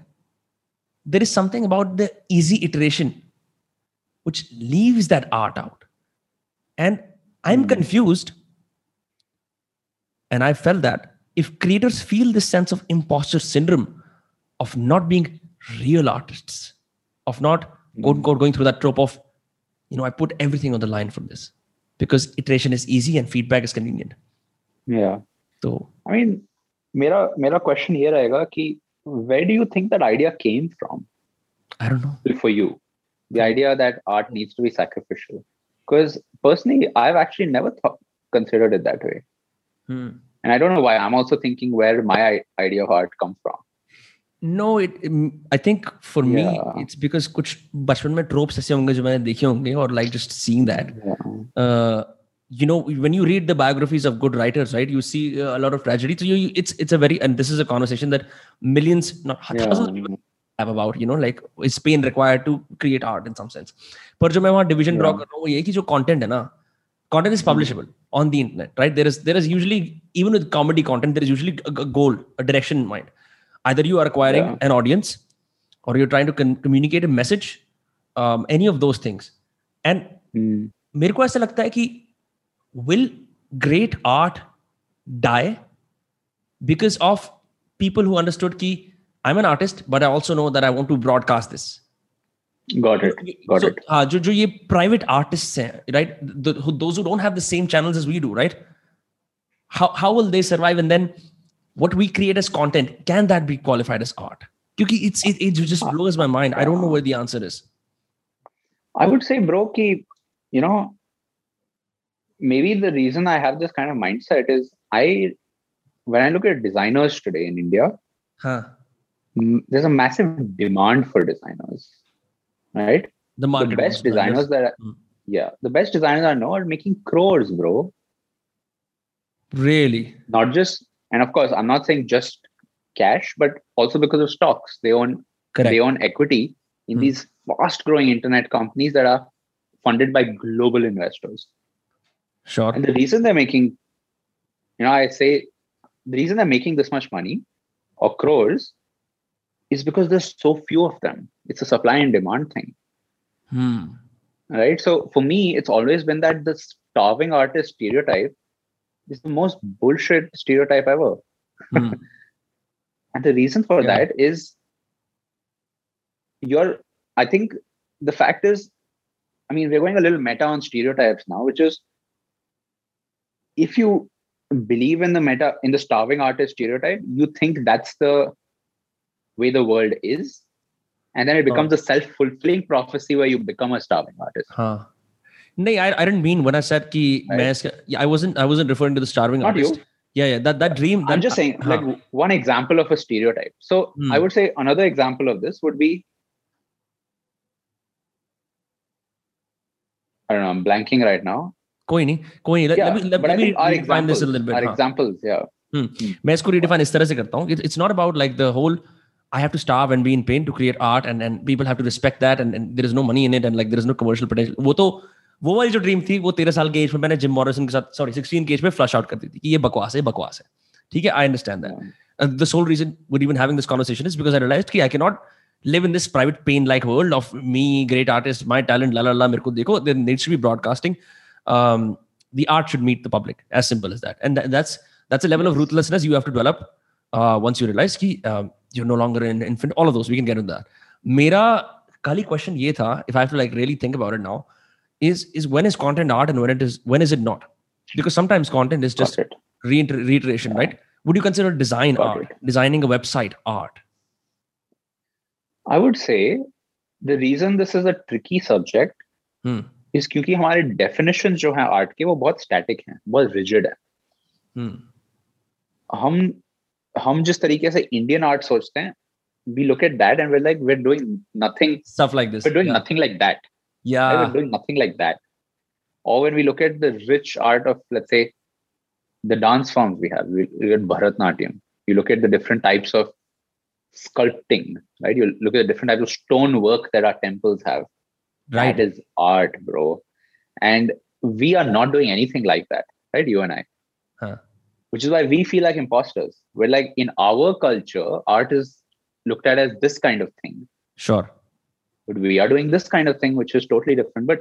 there is something about the easy iteration which leaves that art out and i'm Hmm. confused and i felt that if creators feel this sense of imposter syndrome of not being real artists of not go, go, going through that trope of, you know, I put everything on the line for this because iteration is easy and feedback is convenient. Yeah. So, I mean, my mera question here rahega ki, where do you think that idea came from? I don't know. For you, the idea that art needs to be sacrificial. Because personally, I've actually never thought, considered it that way. Hmm. And I don't know why. I'm also thinking where my idea of art comes from. No, it. mm, I think for me, Yeah. it's because कुछ बचपन में tropes ऐसे होंगे जो मैंने देखे होंगे और like just seeing that. Yeah. Uh, you know, when you read the biographies of good writers, right? You see uh, a lot of tragedy. So you, you- it's it's a very and this is a conversation that millions, not thousands of people have about. You know, like is pain required to create art in some sense. पर जो मैं वहाँ division draw Yeah. कर रहा हूँ वो ये कि जो content है ना, content is publishable on the internet, right? There is there is usually even with comedy content there is usually a, a goal, a direction in mind. Either you are acquiring Yeah. an audience, or you're trying to con- communicate a message, um, any of those things. And Hmm. मेरे को ऐसा लगता है कि will great art die because of people who understood कि I'm an artist, but I also know that I want to broadcast this. Got it. Got so, it. हाँ, जो जो ये private artists हैं, right? The, who, those who don't have the same channels as we do, right? How how will they survive? And then what we create as content can that be qualified as art? Because it's it, it just blows my mind. I don't know where the answer is. I would say, bro, ki, you know, maybe the reason I have this kind of mindset is I, when I look at designers today in India, Huh. there's a massive demand for designers, right? The The best wants to, I designers that, Mm. yeah, the best designers I know are making crores, bro. Really. Not just, and of course, I'm not saying just cash, but also because of stocks. They own Correct. they own equity in Hmm. these fast growing internet companies that are funded by global investors. Sure. And the reason they're making, you know, I say the reason they're making this much money or crores is because there's so few of them. It's a supply and demand thing, Hmm. right? So for me, it's always been that the starving artist stereotype is the most bullshit stereotype ever. Hmm. And the reason for Yeah. that is you're i think the fact is i mean we're going a little meta on stereotypes now which is if you believe in the meta in the starving artist stereotype you think that's the way the world is and then it becomes a self-fulfilling prophecy where you become a starving artist huh. No, I, I didn't mean when I said ki right. I wasn't I wasn't referring to the starving Not artist. You. Yeah, yeah. That that dream. That, I'm just saying, uh, like one example of a stereotype. So hmm. I would say another example of this would be I don't know, I'm blanking right now. कोई नहीं कोई नहीं let, me let, let me redefine this a little bit our हाँ. examples yeah hmm. Hmm. मैं इसको redefine इस तरह से करता हूँ it's not about like the whole I have to starve and be in pain to create art and and people have to respect that and, and there is no money in it and like there is no commercial potential वो तो वो वाली जो dream थी वो तेरह साल के एज में मैंने जिम मॉरिसन के साथ सॉरी सिक्सटीन के एज में फ्लश आउट कर दी थी कि ये बकवास है बकवास है ठीक है I understand that the sole reason would even having this conversation is because I realised कि I can not live in this private pain like world of me great artist my talent la la la mere ko dekho there needs to be broadcasting um, the art should meet the public as simple as that and th- that's that's a level of ruthlessness you have to develop uh, once you realize ki um, you're no longer an infant all of those we can get into that mera kali question ye tha if i have to like really think about it now is is when is content art and when it is when is it not because sometimes content is just reiter- reiteration yeah. right would you consider design Got art it. designing a website art i would say the reason this is a tricky subject hmm. is क्योंकि हमारे definitions जो हैं art के वो बहुत static हैं बहुत rigid है hmm. हम हम जिस तरीके से Indian art सोचते हैं we look at that and we're like we're doing nothing stuff like this we're doing yeah. nothing like that yeah. We're doing nothing like that? Or when we look at the rich art of let's say the dance forms we have we look at bharatnatyam. You look at the different types of sculpting right? You look at the different types of stone work that our temples have. Right. that is art bro. And we are not doing anything like that right you and i? Huh. which is why we feel like imposters. We're like in our culture art is looked at as this kind of thing. Sure but we are doing this kind of thing which is totally different but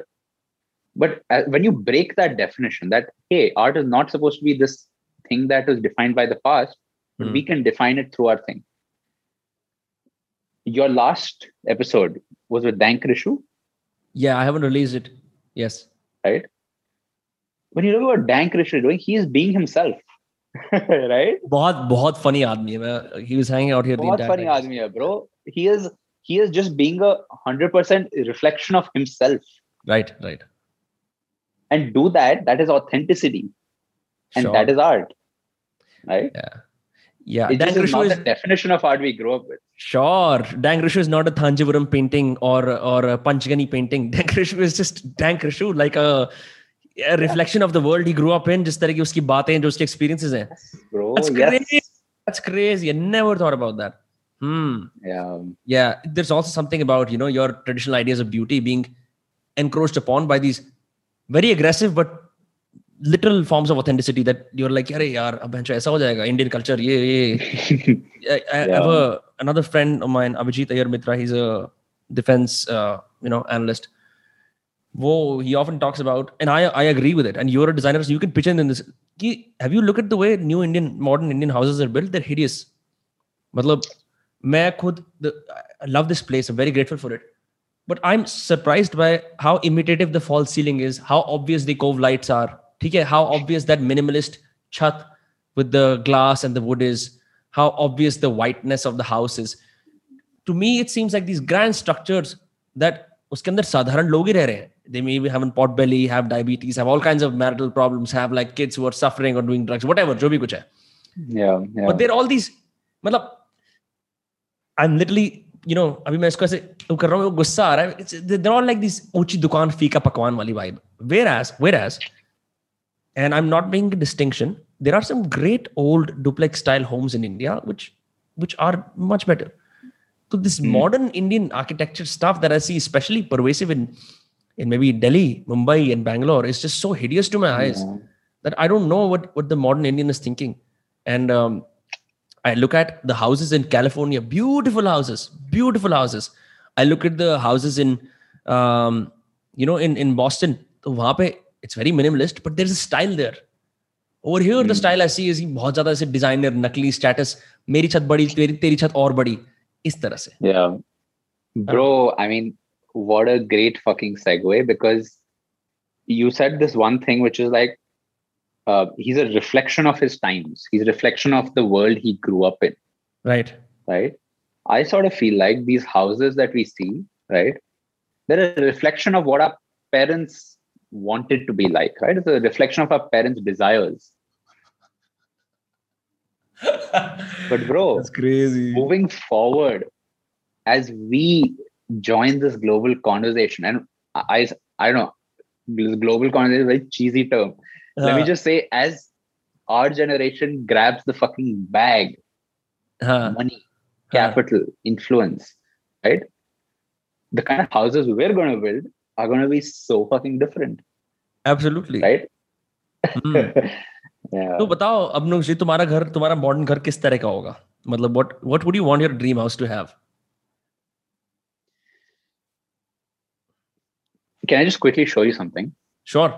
but uh, when you break that definition that hey art is not supposed to be this thing that is defined by the past but mm. we can define it through our thing your last episode was with dank rishu yeah i haven't released it yes right when you look at what dank rishu is doing he is being himself right बहुत बहुत funny आदमी है he was hanging out here बहुत funny आदमी है bro he is he is just being a 100% reflection of himself right right and do that that is authenticity and sure. that is art right yeah yeah, it is not is, the definition of art we grew up with. Sure, Dank Rishu is not a Thanjavuram painting or or a Panchgani painting. Dank Rishu is just Dank Rishu, like a, a reflection yeah. of the world he grew up in. Just like his उसकी बातें जो experiences हैं. Yes, bro, that's yes. crazy. That's crazy. I never thought about that. Hmm. Yeah. Yeah. There's also something about you know your traditional ideas of beauty being encroached upon by these very aggressive but literal forms of authenticity that you're like, "Hey, yaar, ab aisa ho jayega. Indian culture, yeah, yeah." I, I yeah. have a, another friend of mine, Abhijit Iyer Mitra. He's a defense, uh, you know, analyst. Whoa, he often talks about, and I I agree with it. And you're a designer, so you can pitch in in this. Have you looked at the way new Indian modern Indian houses are built? They're hideous. मतलब मैं खुद love this place. I'm very grateful for it. But I'm surprised by how imitative the false ceiling is, how obvious the cove lights are. Okay, how obvious that minimalist chat with the glass and the wood is, how obvious the whiteness of the house is. To me, it seems like these grand structures that उसके अंदर साधारण लोग ही रह रहे हैं they maybe have a pot belly have diabetes have all kinds of marital problems have like kids who are suffering or doing drugs whatever जो भी कुछ है yeah, yeah. but they're all these मतलब I'm literally you know अभी मैं इसको ऐसे कर रहा हूँ गुस्सा आ रहा है they're all like this ऊंची दुकान फीका पकवान वाली vibe whereas whereas and I'm not making a distinction there are some great old duplex style homes in India which which are much better so this mm. modern Indian architecture stuff that I see especially pervasive in in maybe Delhi Mumbai and Bangalore is just so hideous to my eyes yeah. that I don't know what what the modern Indian is thinking and um, I look at the houses in California, beautiful houses, beautiful houses. I look at the houses in, um, you know, in, in Boston. So it's very minimalist, but there's a style there. Over here, mm. the hmm. style I see is बहुत ज़्यादा ऐसे designer, नकली status. मेरी छत बड़ी, तेरी तेरी छत और बड़ी. इस तरह से. Yeah. Bro, I mean, what a great fucking segue because you said this one thing which is like uh, he's a reflection of his times. He's a reflection of the world he grew up in. Right. Right. I sort of feel like these houses that we see, right? They're a reflection of what our parents wanted to be like, right? It's a reflection of our parents' desires. but bro, that's crazy. Moving forward, as we join this global conversation, and I, I don't know, this global conversation is a very cheesy term Uh, Let me just say, as our generation grabs the fucking bag, uh, money, capital, uh, influence, right? The kind of houses we're going to build are going to be so fucking different. Absolutely. Right? Hmm. तो बताओ अबनुक जी तुम्हारा घर तुम्हारा modern घर किस तरह का होगा मतलब what what would you want your dream house to have Can I just quickly show you something? Sure.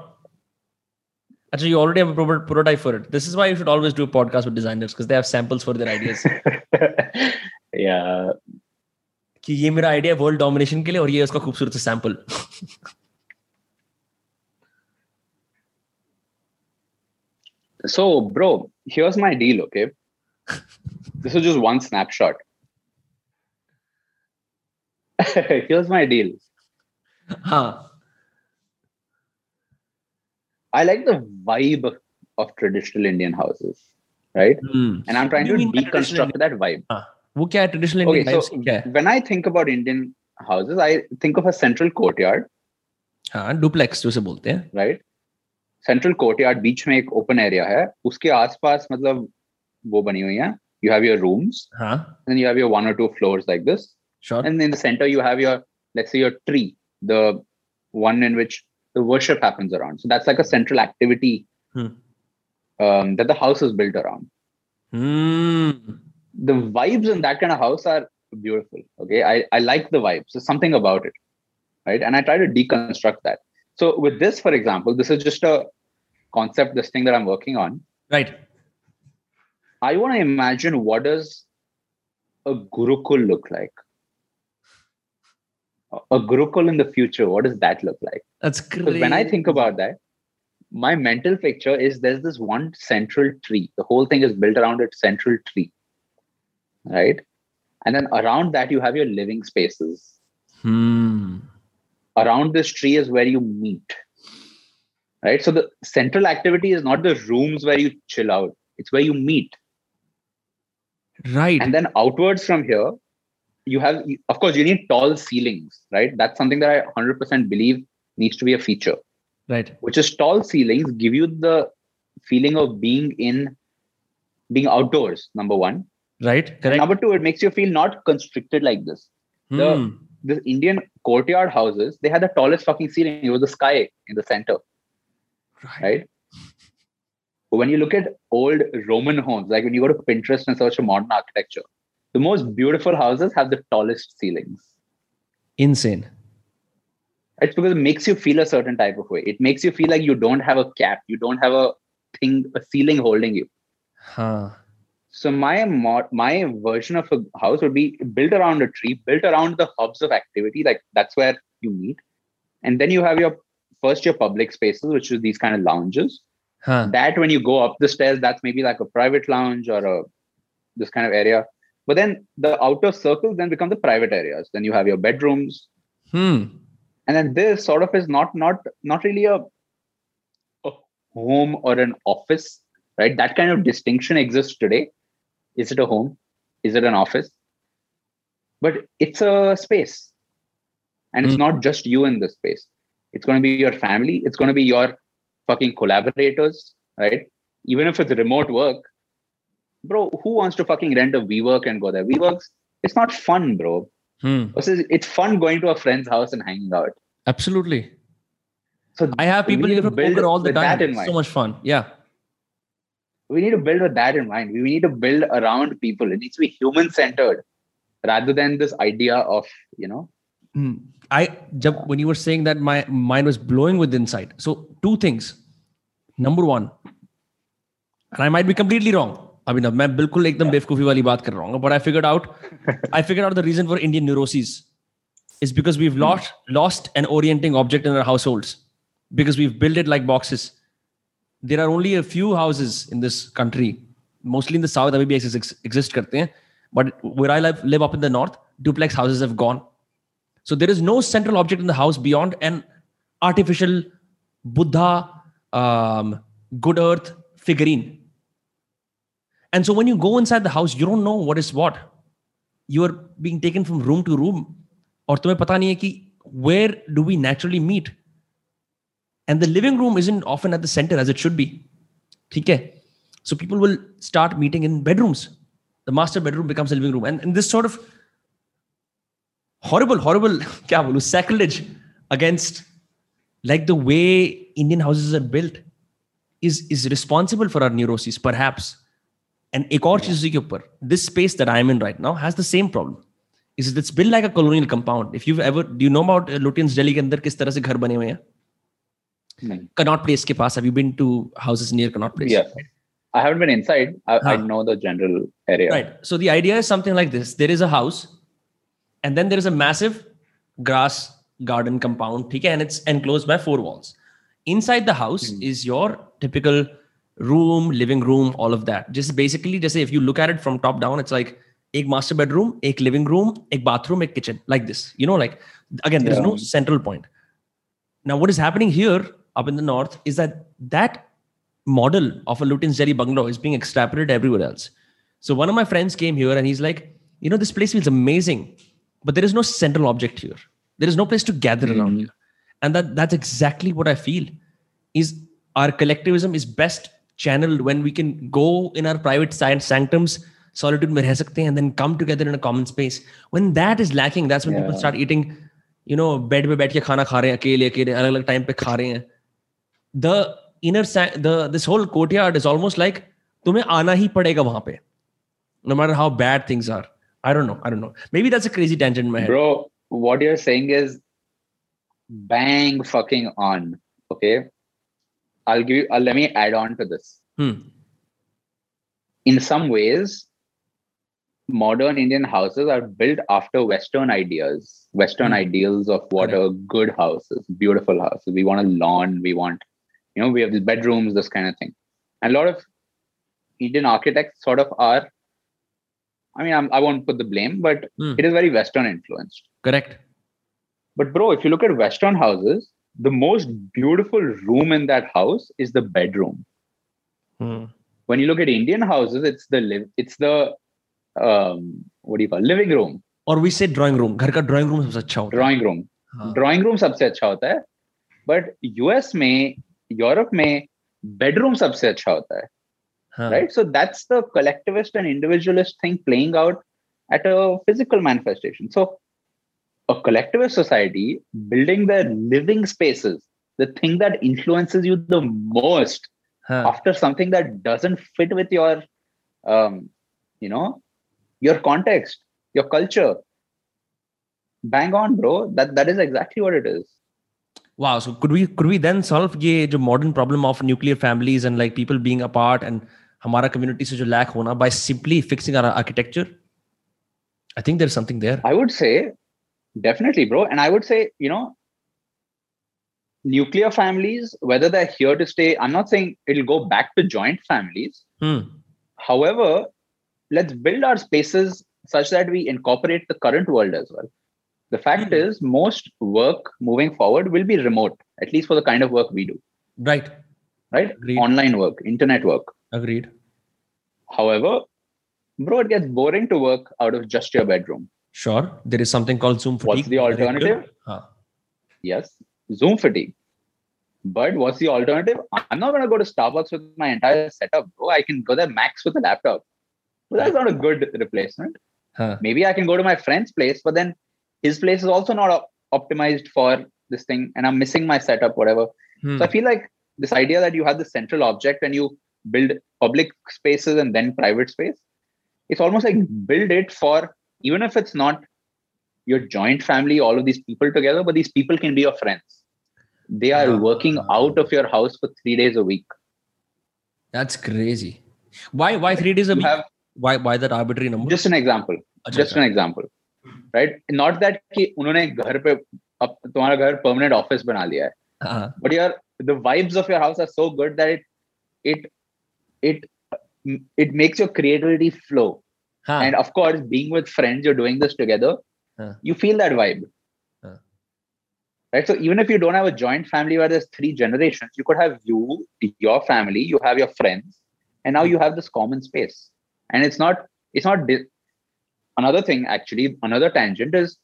Actually, you already have a prototype for it. This is why you should always do a podcast with designers because they have samples for their ideas. yeah. कि ये मेरा idea world domination के लिए और ये उसका खूबसूरत sample So, bro, here's my deal, okay? this is just one snapshot. here's my deal. Huh. I like the vibe of traditional Indian houses, right? Mm. And I'm trying to deconstruct that vibe. Huh. वो क्या है traditional Indian okay, so क्या है? When I think about Indian houses, I think of a central courtyard. हाँ, duplex जैसे बोलते हैं. Right. Central courtyard बीच में एक ओपन एरिया है उसके आसपास मतलब वो बनी हुई है you have your rooms huh? and you have your one or two floors like this sure and in the center you have your let's say your tree the one in which the worship happens around so that's like a central activity hmm. um, that the house is built around hmm. the vibes in that kind of house are beautiful okay I, I like the vibes there's something about it right and i try to deconstruct that so with this, for example, this is just a concept, this thing that I'm working on. Right. I want to imagine what does a Gurukul look like? A Gurukul in the future, what does that look like? That's great. When I think about that, my mental picture is there's this one central tree. The whole thing is built around its central tree. Right? And then around that, you have your living spaces. Hmm around this tree is where you meet right so the central activity is not the rooms where you chill out it's where you meet right and then outwards from here you have of course you need tall ceilings right that's something that i 100% believe needs to be a feature right which is tall ceilings give you the feeling of being in being outdoors number one right correct number two it makes you feel not constricted like this hmm. the the Indian courtyard houses, they had the tallest fucking ceiling. It was the sky in the center. Right. right? But when you look at old Roman homes, like when you go to Pinterest and search for modern architecture, the most beautiful houses have the tallest ceilings. Insane. It's because it makes you feel a certain type of way. It makes you feel like you don't have a cap, you don't have a thing, a ceiling holding you. Huh. So my my version of a house would be built around a tree, built around the hubs of activity. Like that's where you meet, and then you have your first your public spaces, which is these kind of lounges. Huh. That when you go up the stairs, that's maybe like a private lounge or a this kind of area. But then the outer circles then become the private areas. Then you have your bedrooms, hmm. and then this sort of is not not not really a, a home or an office, right? That kind of distinction exists today is it a home? Is it an office? But it's a space. And it's mm. not just you in this space. It's going to be your family. It's going to be your fucking collaborators, right? Even if it's remote work, bro, who wants to fucking rent a WeWork and go there? WeWorks, it's not fun, bro. Hmm. It's fun going to a friend's house and hanging out. Absolutely. So I have people live poker all the time. It's so much fun. Yeah we need to build with that in mind. We need to build around people. It needs to be human centered rather than this idea of, you know. Mm. I jab, when you were saying that my mind was blowing with insight. So two things. Number one, and I might be completely wrong. अभी ना मैं बिल्कुल एकदम बेवकूफी वाली बात कर रहा हूँ but I figured out I figured out the reason for Indian neuroses is because we've Hmm. lost lost an orienting object in our households because we've built it like boxes. There are only a few houses in this country, mostly in the south, अभी भी exist, ex- exist करते हैं. But where I live, live up in the north, duplex houses have gone. So there is no central object in the house beyond an artificial Buddha, um, good earth figurine. And so when you go inside the house, you don't know what is what. You are being taken from room to room. और तुम्हें पता नहीं है कि where do we naturally meet? And the living room isn't often at the center as it should be. ठीक है? So people will start meeting in bedrooms. The master bedroom becomes a living room. And, and this sort of horrible, horrible, क्या बोलूं, sacrilege against like the way Indian houses are built is, is responsible for our neuroses, perhaps. And एक और चीज उसी के ऊपर, this space that I'm in right now has the same problem. Is it's built like a colonial compound. If you've ever, do you know about uh, Lutyens Delhi के अंदर किस तरह से घर बने हुए हैं? नहीं. Connaught Place के पास. Have you been to houses near Connaught Place? Yes. I haven't been inside. I, I Huh. know the general area. Right. So the idea is something like this: there is a house, and then there is a massive grass garden compound, okay, and it's enclosed by four walls. Inside the house is your typical room, living room, all of that. Just basically, just say if you look at it from top down, it's like a master bedroom, a living room, a bathroom, a kitchen, like this. You know, like again, there's no central point. Now, what is happening here up in the north is that that model of a Lutyens jerry bungalow is being extrapolated everywhere else. So one of my friends came here and he's like, you know, this place feels amazing, but there is no central object here. There is no place to gather hmm. around here. And that that's exactly what I feel is our collectivism is best channeled when we can go in our private science sanctums, solitude mein reh sakte hain, and then come together in a common space. When that is lacking, that's when yeah. people start eating, you know, bed पे बैठ के खाना खा रहे हैं अकेले अकेले अलग अलग टाइम पे खा रहे हैं the inner the this whole courtyard is almost like तुम्हें आना ही पड़ेगा वहाँ पे no matter how bad things are i don't know i don't know maybe that's a crazy tangent in my head Bro, what you're saying is bang fucking on. Okay. I'll give you, uh, let me add on to this. hmm. In some ways, modern Indian houses are built after Western ideas, Western Hmm. ideals of what a good house is, beautiful house. We want a lawn, we want, you know, we have these bedrooms, this kind of thing. And a lot of Indian architects sort of are, I mean, I'm, I won't put the blame, but Hmm. it is very Western influenced. correct But bro, if you look at Western houses, the most beautiful room in that house is the bedroom. Hmm. When you look at Indian houses, it's the live, it's the um, what do you call living room, और we say drawing room घर का drawing room सबसे अच्छा होता है drawing room. हाँ. Drawing room सबसे अच्छा होता है. But US में, Europe में bedroom सबसे अच्छा होता है. हाँ. Right? So that's the collectivist and individualist thing playing out at a physical manifestation. So a collectivist society building their living spaces, the thing that influences you the most हाँ. after something that doesn't fit with your um, you know your context your culture bang on bro that that is exactly what it is wow so could we could we then solve ये जो modern problem of nuclear families and like people being apart and हमारा community से जो lack होना by simply fixing our architecture I think there's something there i would say definitely bro. And i would say you know nuclear families whether they're here to stay i'm not saying it'll go back to joint families. Hmm. however let's build our spaces such that we incorporate the current world as well. The fact Hmm. is most work moving forward will be remote at least for the kind of work we do. Right. Right? Agreed. online work internet work. Agreed. However bro it gets boring to work out of just your bedroom sure there is something called zoom What's the alternative? Huh. yes zoom fatigue but what's the alternative i'm not going to go to starbucks with my entire setup bro i can go there max with a laptop but that's not a good replacement Huh. maybe I can go to my friend's place, but then his place is also not op- optimized for this thing, and I'm missing my setup, whatever. Hmm. So I feel like this idea that you have the central object and you build public spaces and then private space, it's almost like build it for even if it's not your joint family, all of these people together, but these people can be your friends. They are Ah. working out of your house for three days a week. That's crazy. Why? Why three days a You week? have Why? Why that arbitrary number? just an example. Acha, Just acha. an example. Right not that कि उन्होंने घर पे अब तुम्हारा घर permanent office बना लिया है बट यार the vibes of your house are so good that it it it it makes your creativity flow huh. and of course being with friends you're doing this together huh. you feel that vibe huh. right so even if you don't have a joint family where there's three generations you could have you your family you have your friends and now hmm. you have this common space and it's not it's not di- another thing actually another tangent is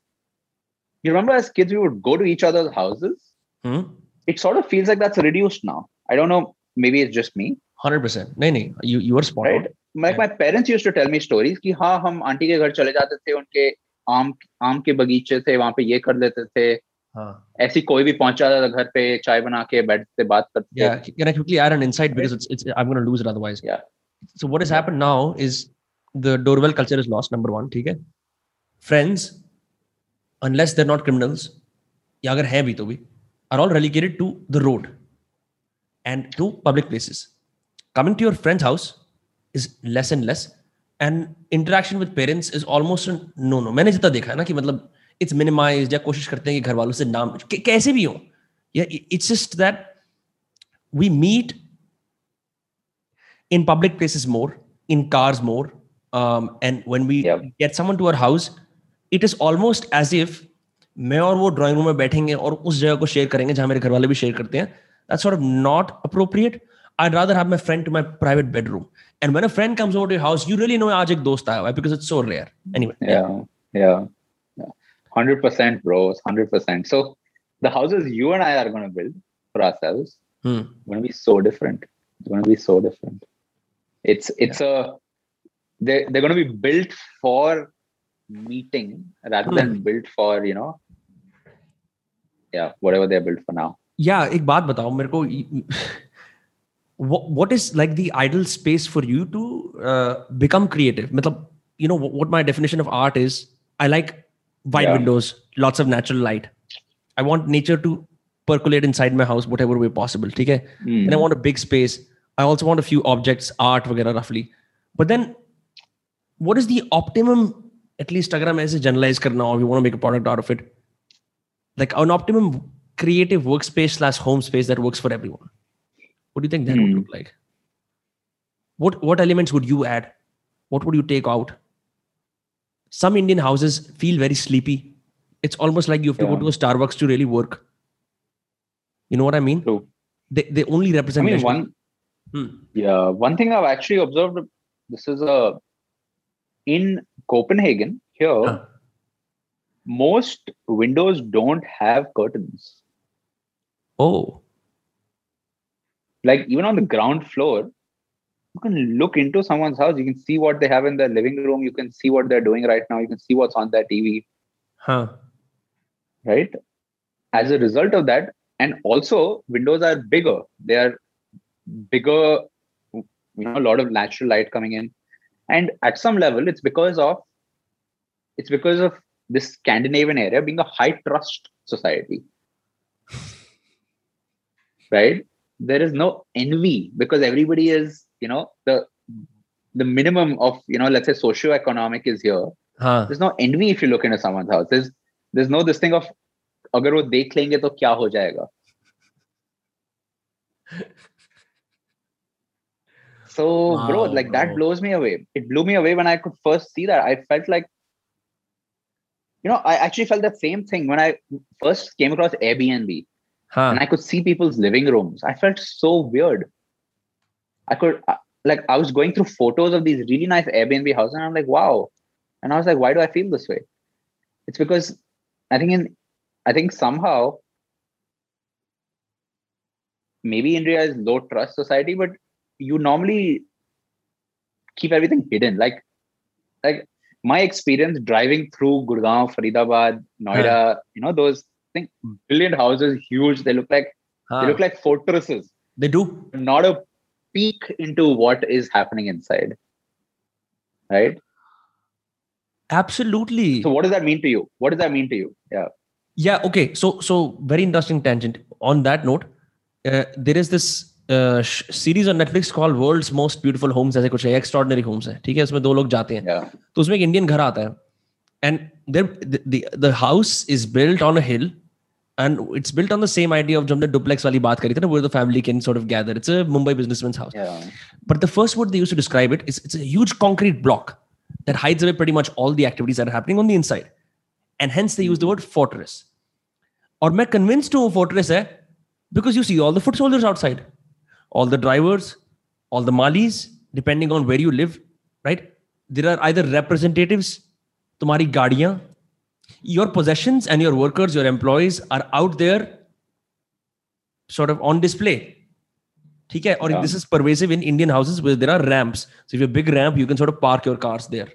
you remember as kids we would go to each other's houses hmm? it sort of feels like that's reduced now i don't know maybe it's just me 100% no, no. you you are spot right? on like my parents used to tell me stories कि हाँ हम aunty के घर चले जाते थे उनके आम आम के बगीचे थे वहाँ पे ये कर लेते थे हाँ. ऐसी कोई भी पहुँचा था घर पे चाय बना के बैठते बात करते yeah can I quickly add an insight because it's, it's I'm going to lose it otherwise yeah so what has happened now is the doorbell culture is lost number one ठीक है friends unless they're not criminals या अगर हैं भी तो भी are all relegated to the road and to public places coming to your friend's house is less and less and interaction with parents is almost no no मैंने जितना देखा है ना कि मतलब इट्स मिनिमाइज या कोशिश करते हैं कि घर वालों से नाम कैसे भी हो। या it's just that we meet in public places more in cars more and when we get someone to our house it is almost as if मैं और वो ड्राइंग रूम में बैठेंगे और उस जगह को शेयर करेंगे जहाँ मेरे घर वाले भी शेयर करते हैं। That's not appropriate I rather have my friend to my private bedroom And when a friend comes over to your house, you really know aaj ek dost aaya because it's so rare. Anyway. Yeah. Yeah. yeah. 100% bro. 100%. So the houses you and I are going to build for ourselves hmm. going to be so different. It's going to be so different. It's it's yeah. a they they're going to be built for meeting rather hmm. than built for you know yeah whatever they're built for now. Yeah, एक बात बताओ मेरे को what, what is like the ideal space for you to uh, become creative? Matlab, you know what my definition of art is i like wide yeah. windows lots of natural light. I want nature to percolate inside my house whatever way possible okay mm. and i want a big space. I also want a few objects art vagera roughly. But then what is the optimum at least agar hum aise generalize karna or we want to make a product out of it like an optimum creative workspace slash home space that works for everyone what do you think that would hmm. look like? What what elements would you add? What would you take out? Some Indian houses feel very sleepy. It's almost like you have to yeah. go to a Starbucks to really work. You know what I mean? True. They they only represent. I mean, one. Hmm. Yeah, one thing I've actually observed. This is a in Copenhagen here. Huh. Most windows don't have curtains. Oh like even on the ground floor you can look into someone's house. You can see what they have in their living room. You can see what they're doing right now. You can see what's on their tv huh. Right? As a result of that and also windows are bigger. They are bigger you know a lot of natural light coming in. And at some level it's because of it's because of this scandinavian area being a high trust society. Right there is no envy because everybody is you know the the minimum of you know let's say socio-economic is here. Huh. there's no envy if you look into someone's house. There's there's no this thing of agar wo dekh lenge to kya ho jayega so wow, bro like bro. that blows me away. It blew me away when i could first see that. I felt like you know i actually felt the same thing when i first came across airbnb huh. and I could see people's living rooms. I felt so weird. I could uh, like I was going through photos of these really nice Airbnb houses, and I'm like, wow. And I was like, why do I feel this way? It's because I think in I think somehow maybe India is low trust society, but you normally keep everything hidden. Like like my experience driving through Gurgaon, Faridabad, Noida, huh. you know, those think brilliant houses, huge. They look like huh. they look like fortresses. They do. Not a peek into what is happening inside. Right? Absolutely. So what does that mean to you? What does that mean to you? Yeah. Yeah. Okay. So so very interesting tangent. On that note, uh, there is this uh, series on Netflix call world's most beautiful homes ऐसे कुछ है extraordinary Holmes है ठीक है उसमें दो लोग जाते हैं yeah. तो उसमें एक इंडियन घर आता है and the, the the house is built on a hill and it's built on the same idea of the duplex wali baat kari where the family can sort of gather. It's a Mumbai businessman's house. But the first word they used to describe it is it's a huge concrete block that hides away pretty much all the activities that are happening on the inside. And hence they use the word fortress. Or I convinced to fortress because you see all the foot soldiers outside, all the drivers, all the malis, depending on where you live, right? There are either representatives, tumhari gaadiyan, your possessions and your workers, your employees are out there sort of on display. Okay? Or yeah. this is pervasive in Indian houses where there are ramps. So if you have a big ramp, you can sort of park your cars there.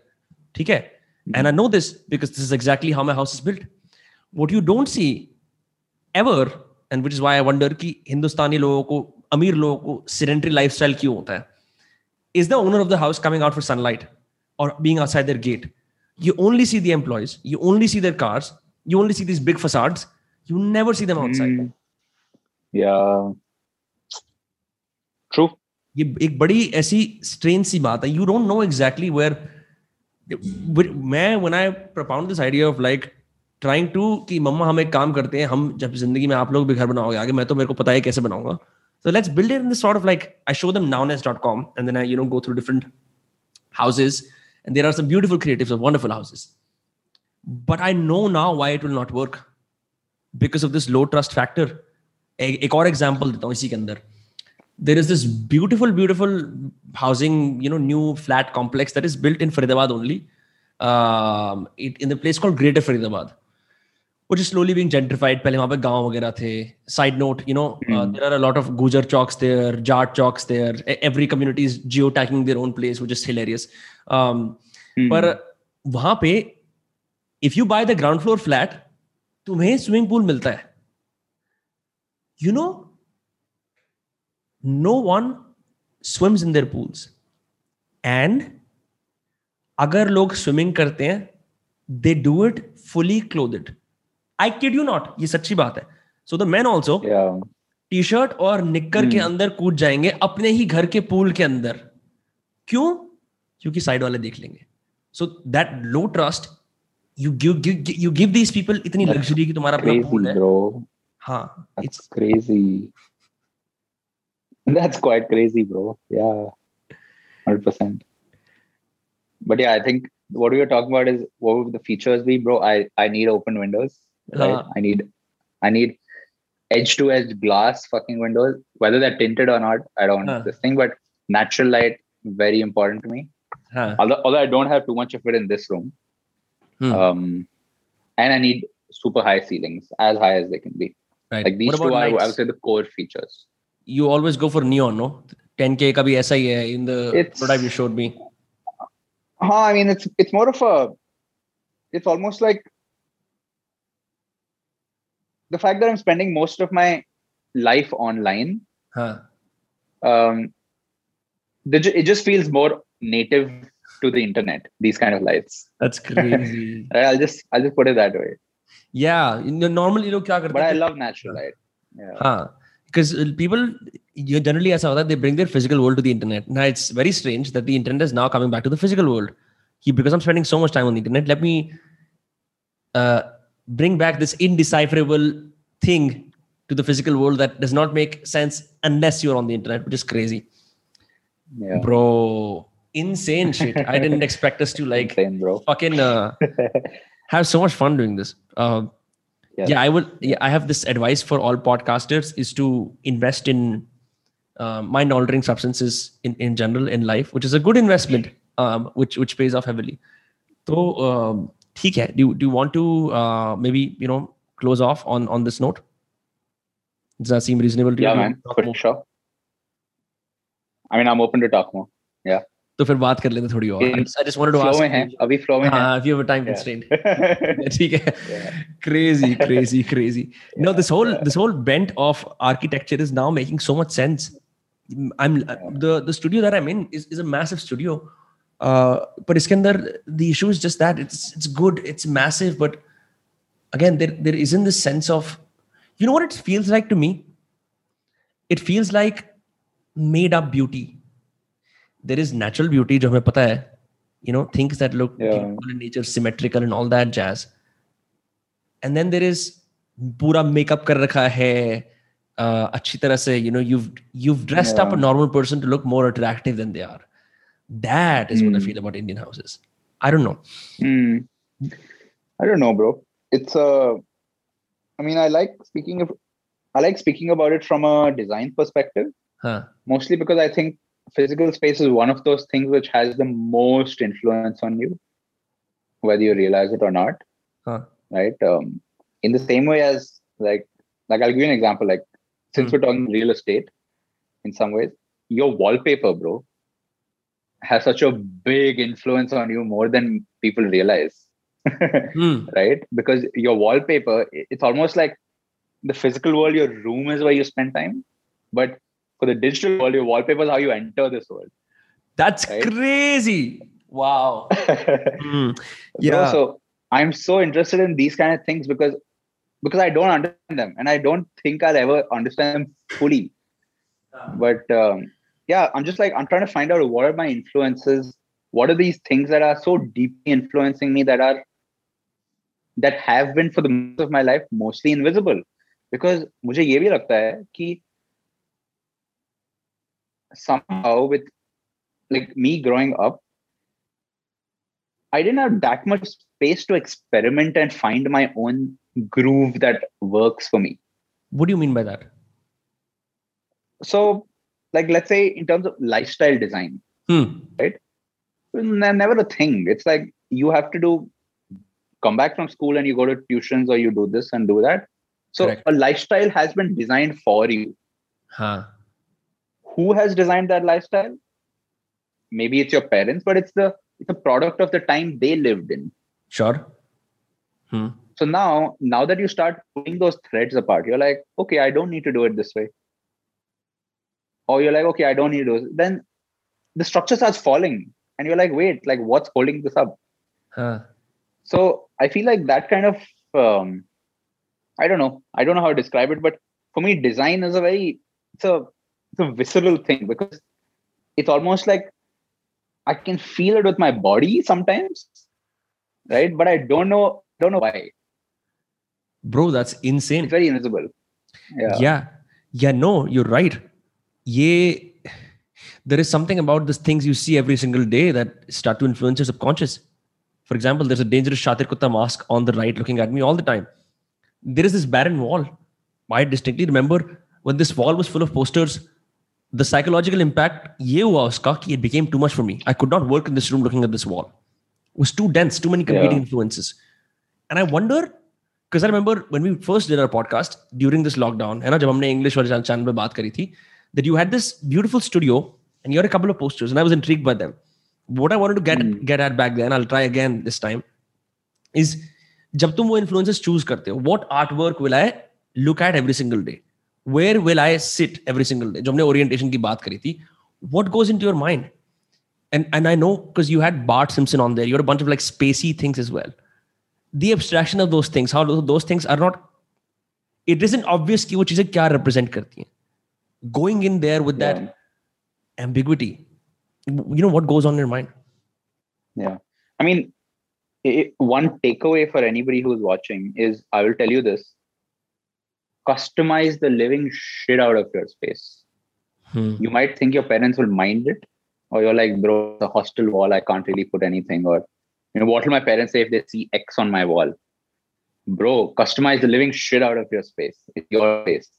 Okay? Mm-hmm. And I know this because this is exactly how my house is built. What you don't see ever, and which is why I wonder ki Hindustani logo ko, amir logo ko sedentary lifestyle ki hota hai, is the owner of the house coming out for sunlight or being outside their gate you only see the employees you only see their cars you only see these big facades you never see them outside Mm. Yeah. True. ये एक बड़ी ऐसी strain सी बात है you don't know exactly where मैं when I propound this idea of like trying to कि मम्मा हम एक काम करते हैं हम जब जिंदगी में आप लोग भी घर बनाओगे आगे मैं तो मेरे को पता है कैसे बनाऊंगा so let's build it in this sort of like i show them nowness.com and then i you know go through different houses and there are some beautiful creatives of wonderful houses. But I know now why it will not work because of this low trust factor. A core example, देता हूँ इसी के अंदर there is this beautiful beautiful housing you know new flat complex that is built in Faridabad only in the place which is slowly being gentrified. पहले वहाँ पे Side note, you know, mm. uh, hmm. there are a lot of Gujar chowks there, Jat chowks there. Every community is geotagging their own place, which is hilarious. पर वहाँ पे if you buy the ground floor flat तुम्हें swimming pool मिलता है। You know no one swims in their pools. And अगर लोग swimming करते हैं they do it fully clothed I kid you not ये सच्ची बात है। So the man also T shirt और निक्कर के Hmm. अंदर कूद जाएँगे अपने ही घर के पूल के अंदर। क्यों? क्योंकि साइड वाले देख लेंगे so that low trust you give you give these people इतनी That's लग्जरी कि तुम्हारा अपना Crazy, पूल है bro. हाँ That's it's crazy. That's quite crazy, bro. Yeah. 100%. But yeah, I think what we were talking about is what would the features be, bro? I, I need open windows. Right? Uh. I need I need edge to edge glass fucking windows, whether they're tinted or not. I don't Uh. this thing, but natural light very important to me. huh. although, although i don't have too much of it in this room hmm. um, and i need super high ceilings as high as they can be right. like these two are i would say the core features you always go for neon no 10k ka bhi aisa hi hai in the it's, prototype you showed me huh, i mean it's it's more of a it's almost like the fact that i'm spending most of my life online huh. um, it just feels more native to the internet these kind of lights. that's crazy. I'll just i'll just put it that way. Yeah normally you know but i love natural light. Yeah. Huh. because uh, people you generally as that they bring their physical world to the internet. Now it's very strange that the internet is now coming back to the physical world. Because i'm spending so much time on the internet let me uh, bring back this indecipherable thing to the physical world that does not make sense unless you're on the internet which is crazy. Yeah. bro insane shit. I didn't expect us to like Insane, bro. fucking uh, have so much fun doing this. Uh, Yeah. yeah. I will. Yeah, I have this advice for all podcasters: is to invest in uh, mind-altering substances in in general in life, which is a good investment, um, which which pays off heavily. So, um, ठीक है. Do you- do you want to uh, maybe you know close off on on this note? Does that seem reasonable to you? Yeah, Do you man, want to talk for more? sure. I mean, I'm open to talk more. तो फिर बात कर लेते हैं थोड़ी और. I In just, I just wanted to Flow ask. में है, you- अभी flow में है. हाँ, if you have a time Yeah. constraint. ठीक है. Yeah. crazy crazy crazy no this whole this whole bent of architecture is now making so much sense i'm the the studio that i'm in is, is a massive studio uh but iskandar the issue is just that it's it's good it's massive but again there there isn't this sense of you know what it feels like to me it feels like made up beauty there is natural beauty जो हमें पता है you know things that look Yeah. beautiful in nature symmetrical and all that jazz and then there is pura makeup kar rakha hai uh, अच्छी तरह से you know you've you've dressed up a Yeah. normal person to look more attractive than they are that is what i Hmm. feel about indian houses i don't know Hmm. I don't know, bro. It's uh I mean, I like speaking of I like speaking about it from a design perspective, huh mostly because I think physical space is one of those things which has the most influence on you, whether you realize it or not. Huh. Right. Um, in the same way as like like I'll give you an example. Like since Hmm. we're talking real estate, in some ways, your wallpaper, bro, has such a big influence on you more than people realize. Hmm. right? Because your wallpaper, it's almost like the physical world, your room is where you spend time. But for the digital world, your wallpaper is how you enter this world. that's Right? crazy wow Hmm. Bro, yeah so I'm so interested in these kind of things because because I don't understand them and I don't think I'll ever understand them fully. But um, yeah, I'm just like I'm trying to find out what are my influences. What are these things that are so deeply influencing me that are that have been for the most of my life mostly invisible? Because मुझे ये भी लगता है कि somehow with like me growing up, I didn't have that much space to experiment and find my own groove that works for me. what do you mean by that So, like, let's say in terms of lifestyle design, hmm. ne- never a thing. It's like you have to do come back from school and you go to tuitions or you do this and do that. So, Correct. a lifestyle has been designed for you. huh Who has designed that lifestyle? Maybe it's your parents, but it's the it's a product of the time they lived in. sure hmm. So now, now that you start pulling those threads apart, you're like, okay, I don't need to do it this way. Or you're like, okay, I don't need it. Then the structure starts falling. And you're like, wait, like what's holding this up? Huh. So I feel like that kind of um, I don't know. I don't know how to describe it, but for me, design is a very it's a it's a visceral thing because it's almost like I can feel it with my body sometimes, right? But I don't know don't know why. bro that's insane It's very invisible. Yeah. yeah yeah no you're right yeah there is something about these things you see every single day that start to influence your subconscious for example there's a dangerous shatir kutta mask on the right looking at me all the time there is this barren wall i distinctly remember when this wall was full of posters the psychological impact ye hua uska ki it became too much for me i could not work in this room looking at this wall it was too dense too many competing Yeah. influences and i wonder because I remember when we first did our podcast during this lockdown, है ना जब हमने English वाले channel पे बात करी थी, that you had this beautiful studio and you had a couple of posters and I was intrigued by them. What I wanted to get Hmm. get at back then, I'll try again this time, is जब तुम वो influences choose करते हो, what artwork will I look at every single day? Where will I sit every single day? जो हमने orientation की बात करी थी, what goes into your mind? And and I know because you had Bart Simpson on there, you had a bunch of like spacey things as well. the abstraction of those things how those things are not it isn't obvious कि वो चीजें क्या represent करती हैं going in there with that Yeah. ambiguity you know what goes on in your mind Yeah. I mean, i one takeaway for anybody who's watching is I will tell you this customize the living shit out of your space. Hmm. You might think your parents will mind it, or you're like, bro, the hostel wall, I can't really put anything, or you know, what will my parents say if they see X on my wall? Bro, customize the living shit out of your space. It's your space.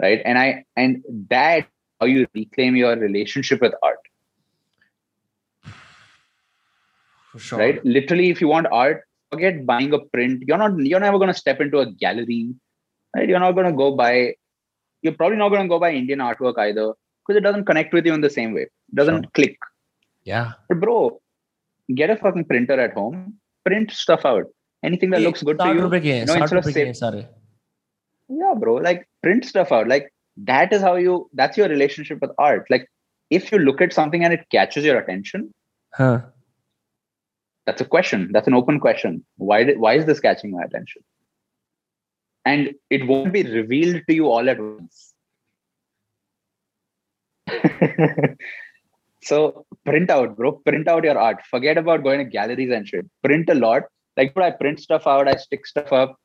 Right. And I and that how you reclaim your relationship with art. for sure right literally if you want art forget buying a print you're not you're never going to step into a gallery right? You're not going to go buy, you're probably not going to go buy Indian artwork either because it doesn't connect with you in the same way. It doesn't sure. click. Yeah. But bro, get a fucking printer at home, print stuff out. Anything that looks good to you. you know, instead of save, sorry. Yeah, bro. Like print stuff out. Like that is how you that's your relationship with art. Like if you look at something and it catches your attention, huh. That's a question. That's an open question. Why did, why is this catching my attention? and it won't be revealed to you all at once So print out, bro. Print out your art. Forget about going to galleries and shit. Print a lot. Like, but I print stuff out. I stick stuff up.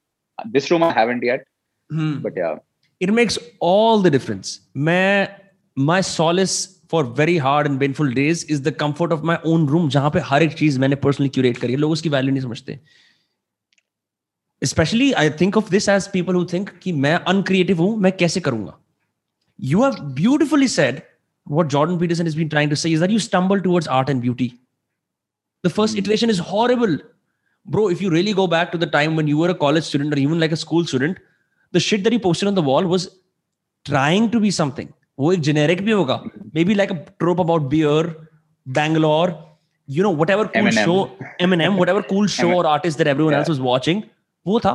This room I haven't yet. Hmm. But yeah. It makes all the difference. My, my solace for very hard and painful days is the comfort of my own room जहाँ पे हर एक चीज मैंने personally curate करी है लोग उसकी value नहीं समझते especially I think of this as people who think कि मैं uncreative हूँ मैं कैसे करूँगा you have beautifully said what Jordan Peterson has been trying to say is that you stumble towards art and beauty. The first mm. iteration is horrible. Bro, if you really go back to the time when you were a college student or even like a school student, the shit that he posted on the wall was trying to be something. वो एक generic भी होगा. Maybe like a trope about beer, Bangalore, you know, whatever cool Eminem. show, Eminem, whatever cool show or artist that everyone yeah. else was watching, वो था.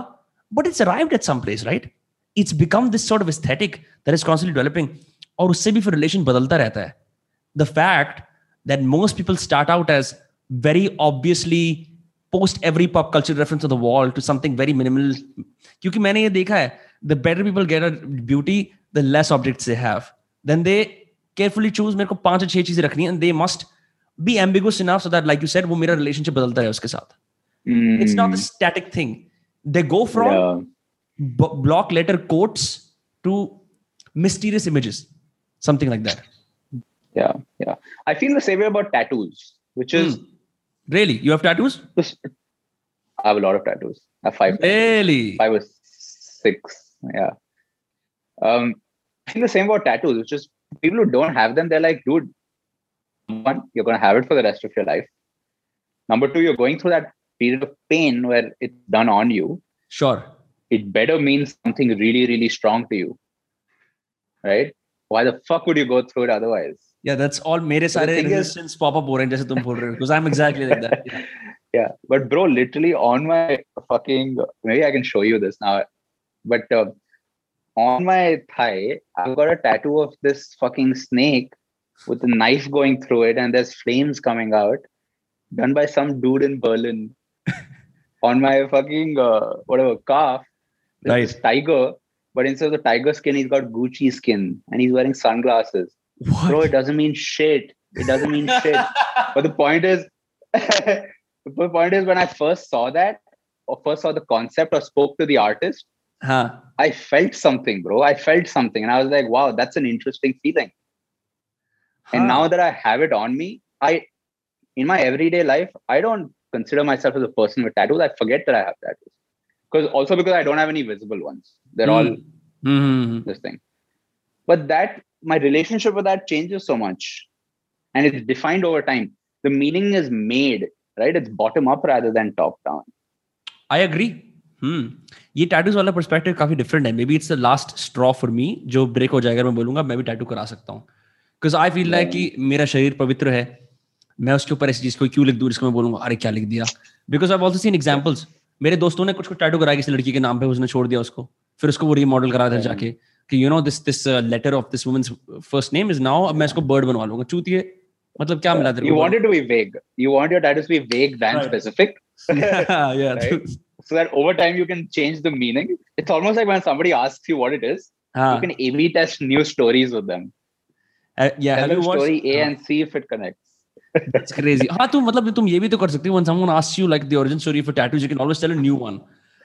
But it's arrived at some place, right? It's become this sort of aesthetic that is constantly developing. और उससे भी फिर relation बदलता रहता है the fact that most people start out as very obviously post every pop culture reference on the wall to something very minimal क्योंकि मैंने ये देखा है the better people get a beauty the less objects they have then they carefully choose मेरे को पांच छह चीजें रखनी है they must B ambiguous enough so that like you said वो मेरा रिलेशनशिप बदलता है उसके साथ it's not the static thing they go from yeah. b- block letter quotes to mysterious images, something like that. Yeah, yeah. I feel the same way about tattoos, which is mm. really you have tattoos. I have a lot of tattoos. I have five. Really, tattoos. five or six. Yeah. Um, I feel the same about tattoos, which is people who don't have them, they're like, dude, one, you're gonna have it for the rest of your life. Number two, you're going through that period of pain where it's done on you. Sure. It better means something really really strong to you right? Why the fuck would you go through it otherwise? Yeah that's all mere sare resistance pop up ho rahe because i'm exactly like that yeah. yeah but bro literally on my fucking maybe i can show you this now but uh, on my thigh i've got a tattoo of this fucking snake with a knife going through it and there's flames coming out done by some dude in berlin on my fucking uh, whatever calf, this tiger but instead of the tiger skin, he's got Gucci skin and he's wearing sunglasses. What? Bro, it doesn't mean shit. It doesn't mean shit. But the point is, the point is, when I first saw that, or first saw the concept, or spoke to the artist, huh. I felt something, bro. I felt something, and I was like, "Wow, that's an interesting feeling." Huh. And now that I have it on me, I, in my everyday life, I don't consider myself as a person with tattoos. I forget that I have tattoos because also because I don't have any visible ones. They're mm. all mm-hmm. this thing. But that my relationship with that changes so much, and it's defined over time. The meaning is made right. It's bottom up rather than top down. I agree. Hmm. ये tattoos वाला perspective काफी different है maybe it's the last straw for me जो break हो जाएगा मैं बोलूंगा मैं भी टैटू करा सकता हूँ बिकॉज आई फील लाइक कि मेरा शरीर पवित्र है मैं उसके ऊपर ऐसी चीज़ को क्यों लिख दूर इसको मैं बोलूँगा अरे क्या लिख दिया? Because I also seen examples मेरे दोस्तों ने कुछ को टैटू कराया किसी लड़की के नाम पे उसने छोड़ दिया उसको। फिर उसको वो रीमॉडल करा था जाके कि you know this this letter of this women's first name is now अब मैं इसको बर्ड बनवा लूँगा। चूतिए मतलब क्या मिला तेरे you wanted to be vague you want your title to be vague than specific या so that over time you can change the meaning it's almost like when somebody asks you what it is you can A B test new stories with them या have you watch story A and see if it connects That's crazy. हाँ तुम मतलब तुम ये भी तो कर सकते हो when someone asks you like the origin story for tattoos you can always tell a new one.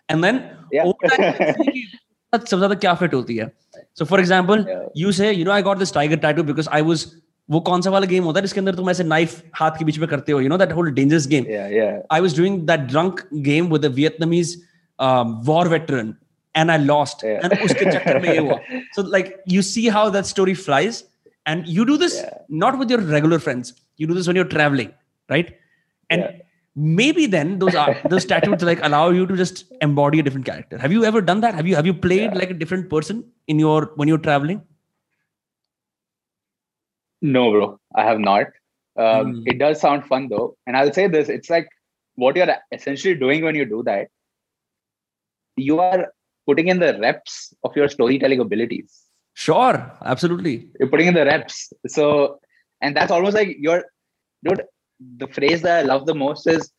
And then yeah. over time, सबसे ज़्यादा क्या फिट होती है. So for example yeah. you say you know I got this tiger tattoo because I was वो कौन सा वाला game होता है जिसके अंदर तुम ऐसे नाइफ हाथ के बीच में करते हो? You know that whole dangerous game I was doing that drunk game with a Vietnamese war veteran and I lost and उसके चक्कर में ये हुआ. So like you see how that story flies and you do this not with your regular friends you do this when you're traveling right? And yeah. maybe then those are those tattoos like allow you to just embody a different character. Have you ever done that? Have you have you played yeah. like a different person in your when you're traveling? No bro. I have not. Um, mm. it does sound fun though. And i'll say this it's like what you're essentially doing when you do that you are putting in the reps of your storytelling abilities. Sure. Absolutely. You're putting in the reps. So and that's almost like your dude the phrase that i love the most is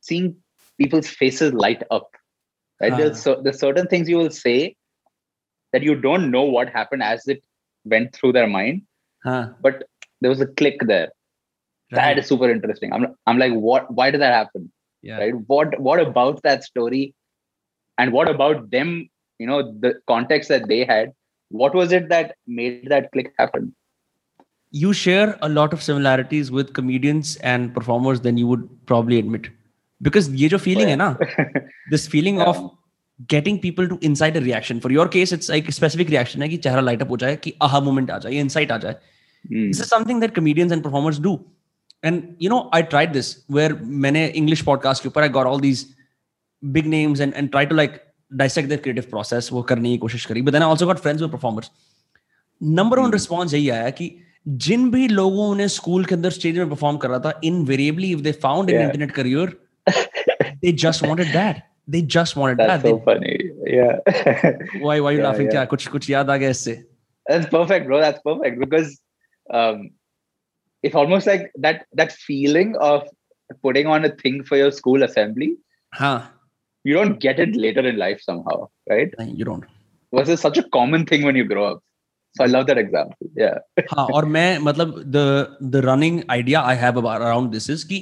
seeing people's faces light up right there's, ah. so, there's certain things you will say that you don't know what happened as it went through their mind huh. but there was a click there Right. That is super interesting. I'm I'm like, what? Why did that happen? Yeah. Right. What What about that story? And what about them? You know, the context that they had. What was it that made that click happen? you share a lot of similarities with comedians and performers than you would probably admit because ye jo feeling yeah. hai na this feeling yeah. of getting people to inside a reaction for your case it's like a specific reaction hai ki chehra light up ho jaye ki aha moment aa jaye insight aa jaye mm. this is something that comedians and performers do and you know i tried this where many english podcast ke i got all these big names and and try to like dissect their creative process wo karne ki koshish kari but then i also got friends who are performers number one hmm. response yahi aaya ki जिन भी लोगों ने school के अंदर stage में perform कर रहा था invariably if they found in internet career they just wanted that they just wanted that's that so they, funny yeah why why are you yeah, laughing yeah. kuch kuch yaad aa gaya isse that's perfect bro that's perfect because um it's almost like that that feeling of putting on a thing for your school assembly. Huh. You don't get it later in life somehow, right? You don't. Was this such a common thing when you grow up? So I love that example. Yeah. हाँ और मैं मतलब the the running idea I have about around this is कि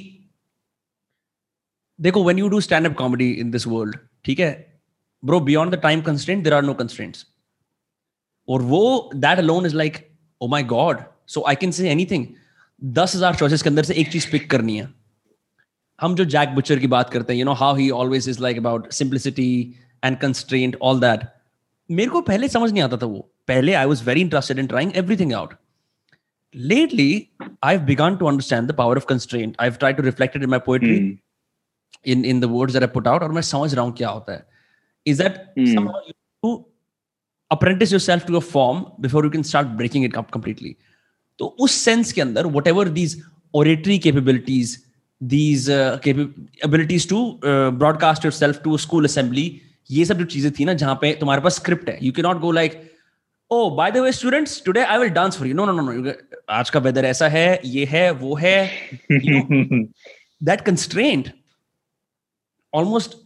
देखो when you do stand up comedy in this world ठीक है bro beyond the time constraint there are no constraints और वो that alone is like oh my god so I can say anything दस हजार choices के अंदर से एक चीज पिक करनी है हम जो जैक बुचर की बात करते हैं you know how he always is like about simplicity and constraint all that मेरे को पहले समझ नहीं आता था वो पहले I was very interested in trying everything out lately i've begun to understand the power of constraint i've tried to reflect it in my poetry mm. in in the words that i put out और मैं समझ रहा हूँ क्या होता है is that mm. somehow you apprentice yourself to a form before you can start breaking it up completely तो उस सेंस के अंदर what ever these oratory capabilities these abilities to broadcast your self to school assembly ये सब जो चीज़ें थी ना जहाँ पे तुम्हारे पास स्क्रिप्ट है you can not go like oh by the way students today I will dance for you no no no no आज का वेदर ऐसा है ये है वो है that constraint almost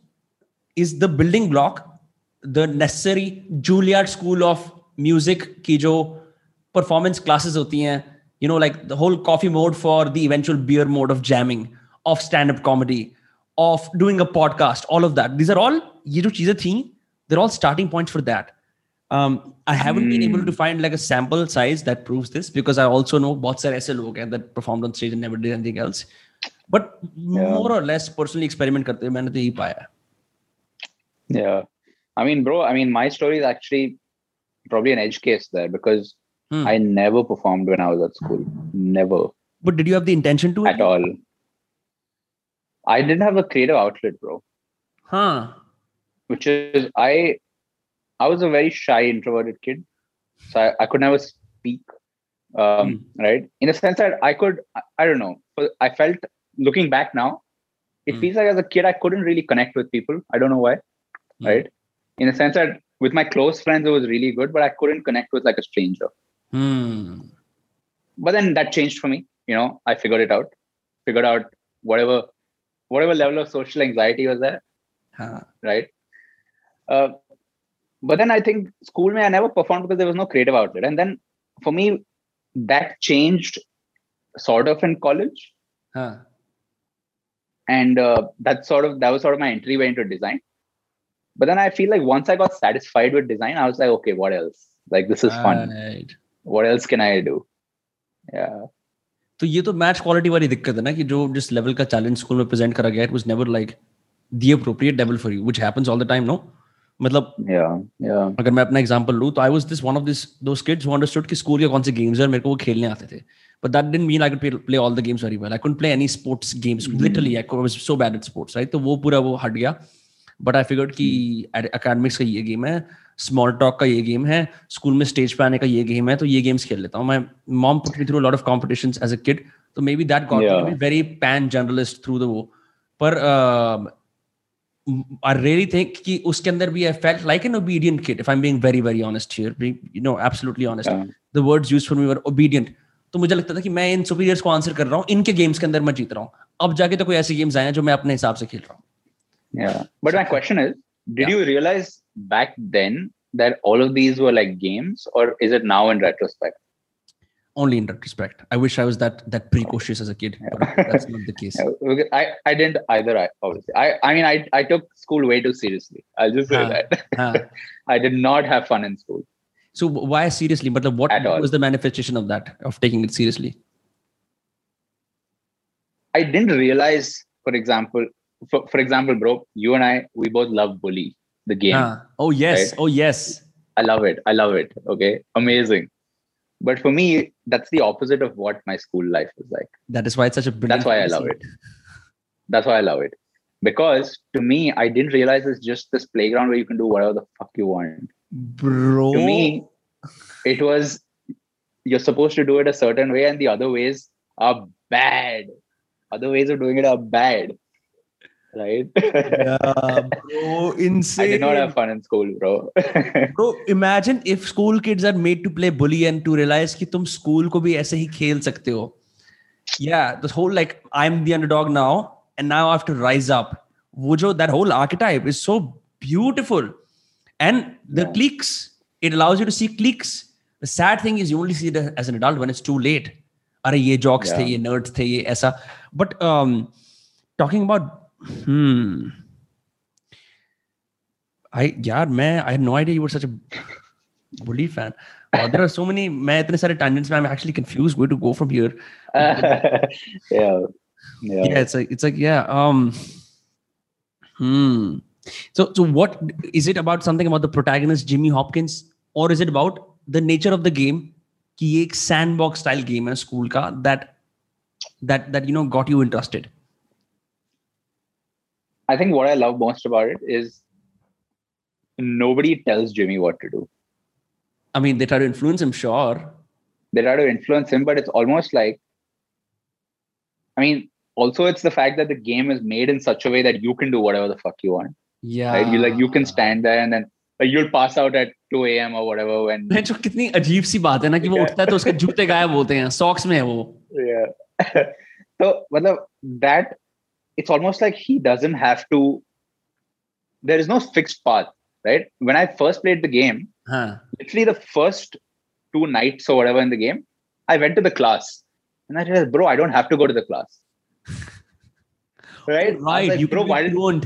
is the building block the necessary Juilliard school of music की जो परफॉर्मेंस क्लासेस होती hain you know like the whole coffee mode for the eventual beer mode of jamming of stand up comedy of doing a podcast all of that these are all ye jo cheeze thi they're all starting points for that um, I haven't mm. been able to find like a sample size that proves this because I also know बहुत सारे ऐसे लोग हैं that performed on stage and never did anything else. But yeah. more or less personally experiment करते हुए मैंने तो यही पाया. Yeah, I mean, bro, I mean, my story is actually probably an edge case there because Hmm. I never performed when I was at school. Never. But did you have the intention to? At all. I didn't have a creative outlet, bro. Huh. Which is I I was a very shy, introverted kid. So I, I could never speak. Um, hmm. right. In a sense that I could I, I, don't know. I felt looking back now, it hmm. feels like as a kid I couldn't really connect with people. I don't know why. Hmm. Right. In a sense that with my close friends it was really good, but I couldn't connect with like a stranger. Hmm. But then that changed for me. You know, I figured it out. Figured out whatever whatever level of social anxiety was there. Huh. Right. Uh, but then I think school me I never performed because there was no creative outlet. And then for me, that changed sort of in college. Huh. And uh, that sort of that was sort of my entryway into design. But then I feel like once I got satisfied with design, I was like, okay, what else? Like this is right. fun what else can I do? Yeah. तो ये तो match quality वाली दिक्कत है ना कि जो जिस लेवल का चैलेंज स्कूल में प्रेजेंट करा गया it was never like the appropriate level for you which happens all the time no मतलब yeah, yeah. अगर मैं अपना एग्जांपल लूँ तो I was this one of this those kids who understood कि स्कूल के कौन से गेम्स है मेरे को वो खेलने आते थे but mean I could play, play all the games very well. I couldn't play any sports games. Mm-hmm. Literally, I was so bad at sports, right? तो वो पूरा वो हट गया. But आई figured कि अकेडमिक्स का ये गेम है स्मॉल टॉक का ये गेम है स्कूल में स्टेज पे आने का ये गेम है तो ये गेम्स खेल लेता हूँ। मैं mom put me through lot of competition as a kid तो may be that got be very pan journalist through the वो पर आई रियली थिंक कि उसके अंदर भी I felt like an obedient kid if I am being very very honest here you know absolutely honest the words used for me were obedient तो मुझे लगता था कि मैं इन सुपीरियर्स को आंसर कर रहा हूँ इनके गेम्स के अंदर मैं जीत रहा हूँ। अब जाके तो कोई ऐसे गेम्स आए हैं जो मैं अपने हिसाब से खेल रहा हूँ। Yeah but my question is did yeah. you realize back then that all of these were like games or is it now in retrospect only in retrospect. I wish I was that that precocious as a kid, but that's not the case. I, I didn't either. I obviously. I I mean I I took school way too seriously. I'll just say that. I did not have fun in school. So why seriously? But what was the manifestation of that of taking it seriously? I didn't realize, for example, for, for example, bro, you and I, we both love Bully, the game. Ah. Oh yes, right? oh yes. I love it. I love it. Okay, amazing. But for me that's the opposite of what my school life was like. That is why it's such a that's why i love it. That's why i love it. Because to me i didn't realize it's just this playground where you can do whatever the fuck you want. Bro. To me it was you're supposed to do it a certain way and the other ways are bad. Other ways of doing it are bad right? yeah, bro, insane. I did not have fun in school, bro. bro, imagine if school kids are made to play bully and to realize कि तुम school को भी ऐसे ही खेल सकते हो. Yeah, this whole like I'm the underdog now and now I have to rise up. वो जो that whole archetype is so beautiful, and the yeah. cliques it allows you to see cliques. The sad thing is you only see it as an adult when it's too late. अरे ये jocks yeah. थे ये nerds थे ये ऐसा. But um, talking about Hmm. I yeah, man, I had no idea you were such a bully fan. Uh, there are so many. मैं इतने सारे tangents में I'm actually confused where to go from here. yeah. yeah. Yeah. It's like it's like yeah. Um. Hmm. So so what is it about something about the protagonist Jimmy Hopkins or is it about the nature of the game? कि ये एक sandbox style game है school का that that that you know got you interested. I think what I love most about it is nobody tells Jimmy what to do. I mean, they try to influence him, sure. They try to influence him, but it's almost like, I mean, also it's the fact that the game is made in such a way that you can do whatever the fuck you want. Yeah. Right? You like you can stand there and then like you'll pass out at 2 a.m. or whatever when जो कितनी अजीब सी बात है ना कि वो उठता है तो उसके जूते गायब होते हैं सॉक्स में है वो yeah तो मतलब that it's almost like he doesn't have to there is no fixed path right? When i first played the game huh. literally the first two nights or whatever in the game i went to the class and i said, bro i don't have to go to the class. Right? Right? Like, you bro why did you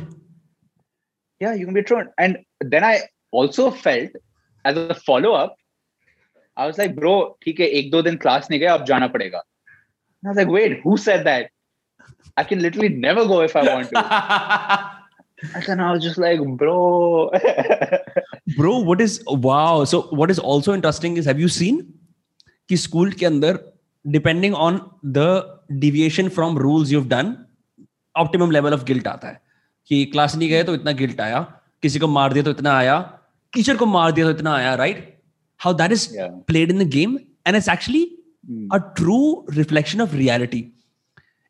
yeah you can be thrown and then i also felt as a follow-up i was like bro okay ek do din class nahi gaya ab jana padega. And i was like wait who said that? I can literally never go if I want to. and then I was just like, bro. bro, what is wow? So what is also interesting is have you seen कि school के अंदर depending on the deviation from rules you done optimum level of guilt आता है कि class नहीं गए तो इतना गिल्ट आया किसी को मार दिया तो इतना आया टीचर को मार दिया तो इतना आया right how that is played in the game and it's actually a true reflection of reality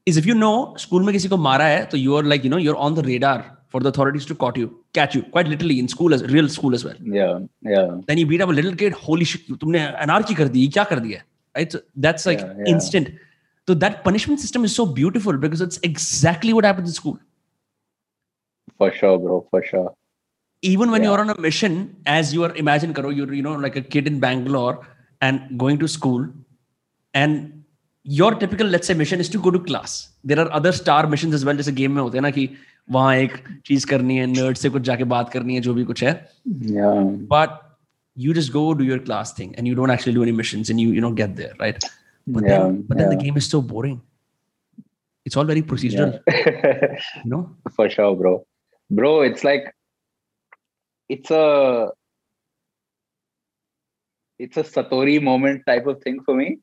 is if you know school में किसी को मारा है तो you are like you know you're on the radar for the authorities to catch you catch you quite literally in school as real school as well yeah yeah then you beat up a little kid holy shit तुमने anarchy कर दी क्या कर दिया right so that's like yeah, yeah. instant so that punishment system is so beautiful because it's exactly what happens in school for sure bro for sure even when yeah. you're on a mission as you are imagine karo you're you know like a kid in bangalore and going to school and your typical let's say mission is to go to class there are other star mission is well जैसे game में होते हैं ना कि वहां एक चीज करनी है नर्ड से कुछ जाके बात करनी है जो भी कुछ है but you just go do your class thing and you don't actually do any missions and you you know get there right but yeah, then but then the game is so boring it's all very procedural yeah. you know for sure bro bro it's like it's a it's a satori moment type of thing for me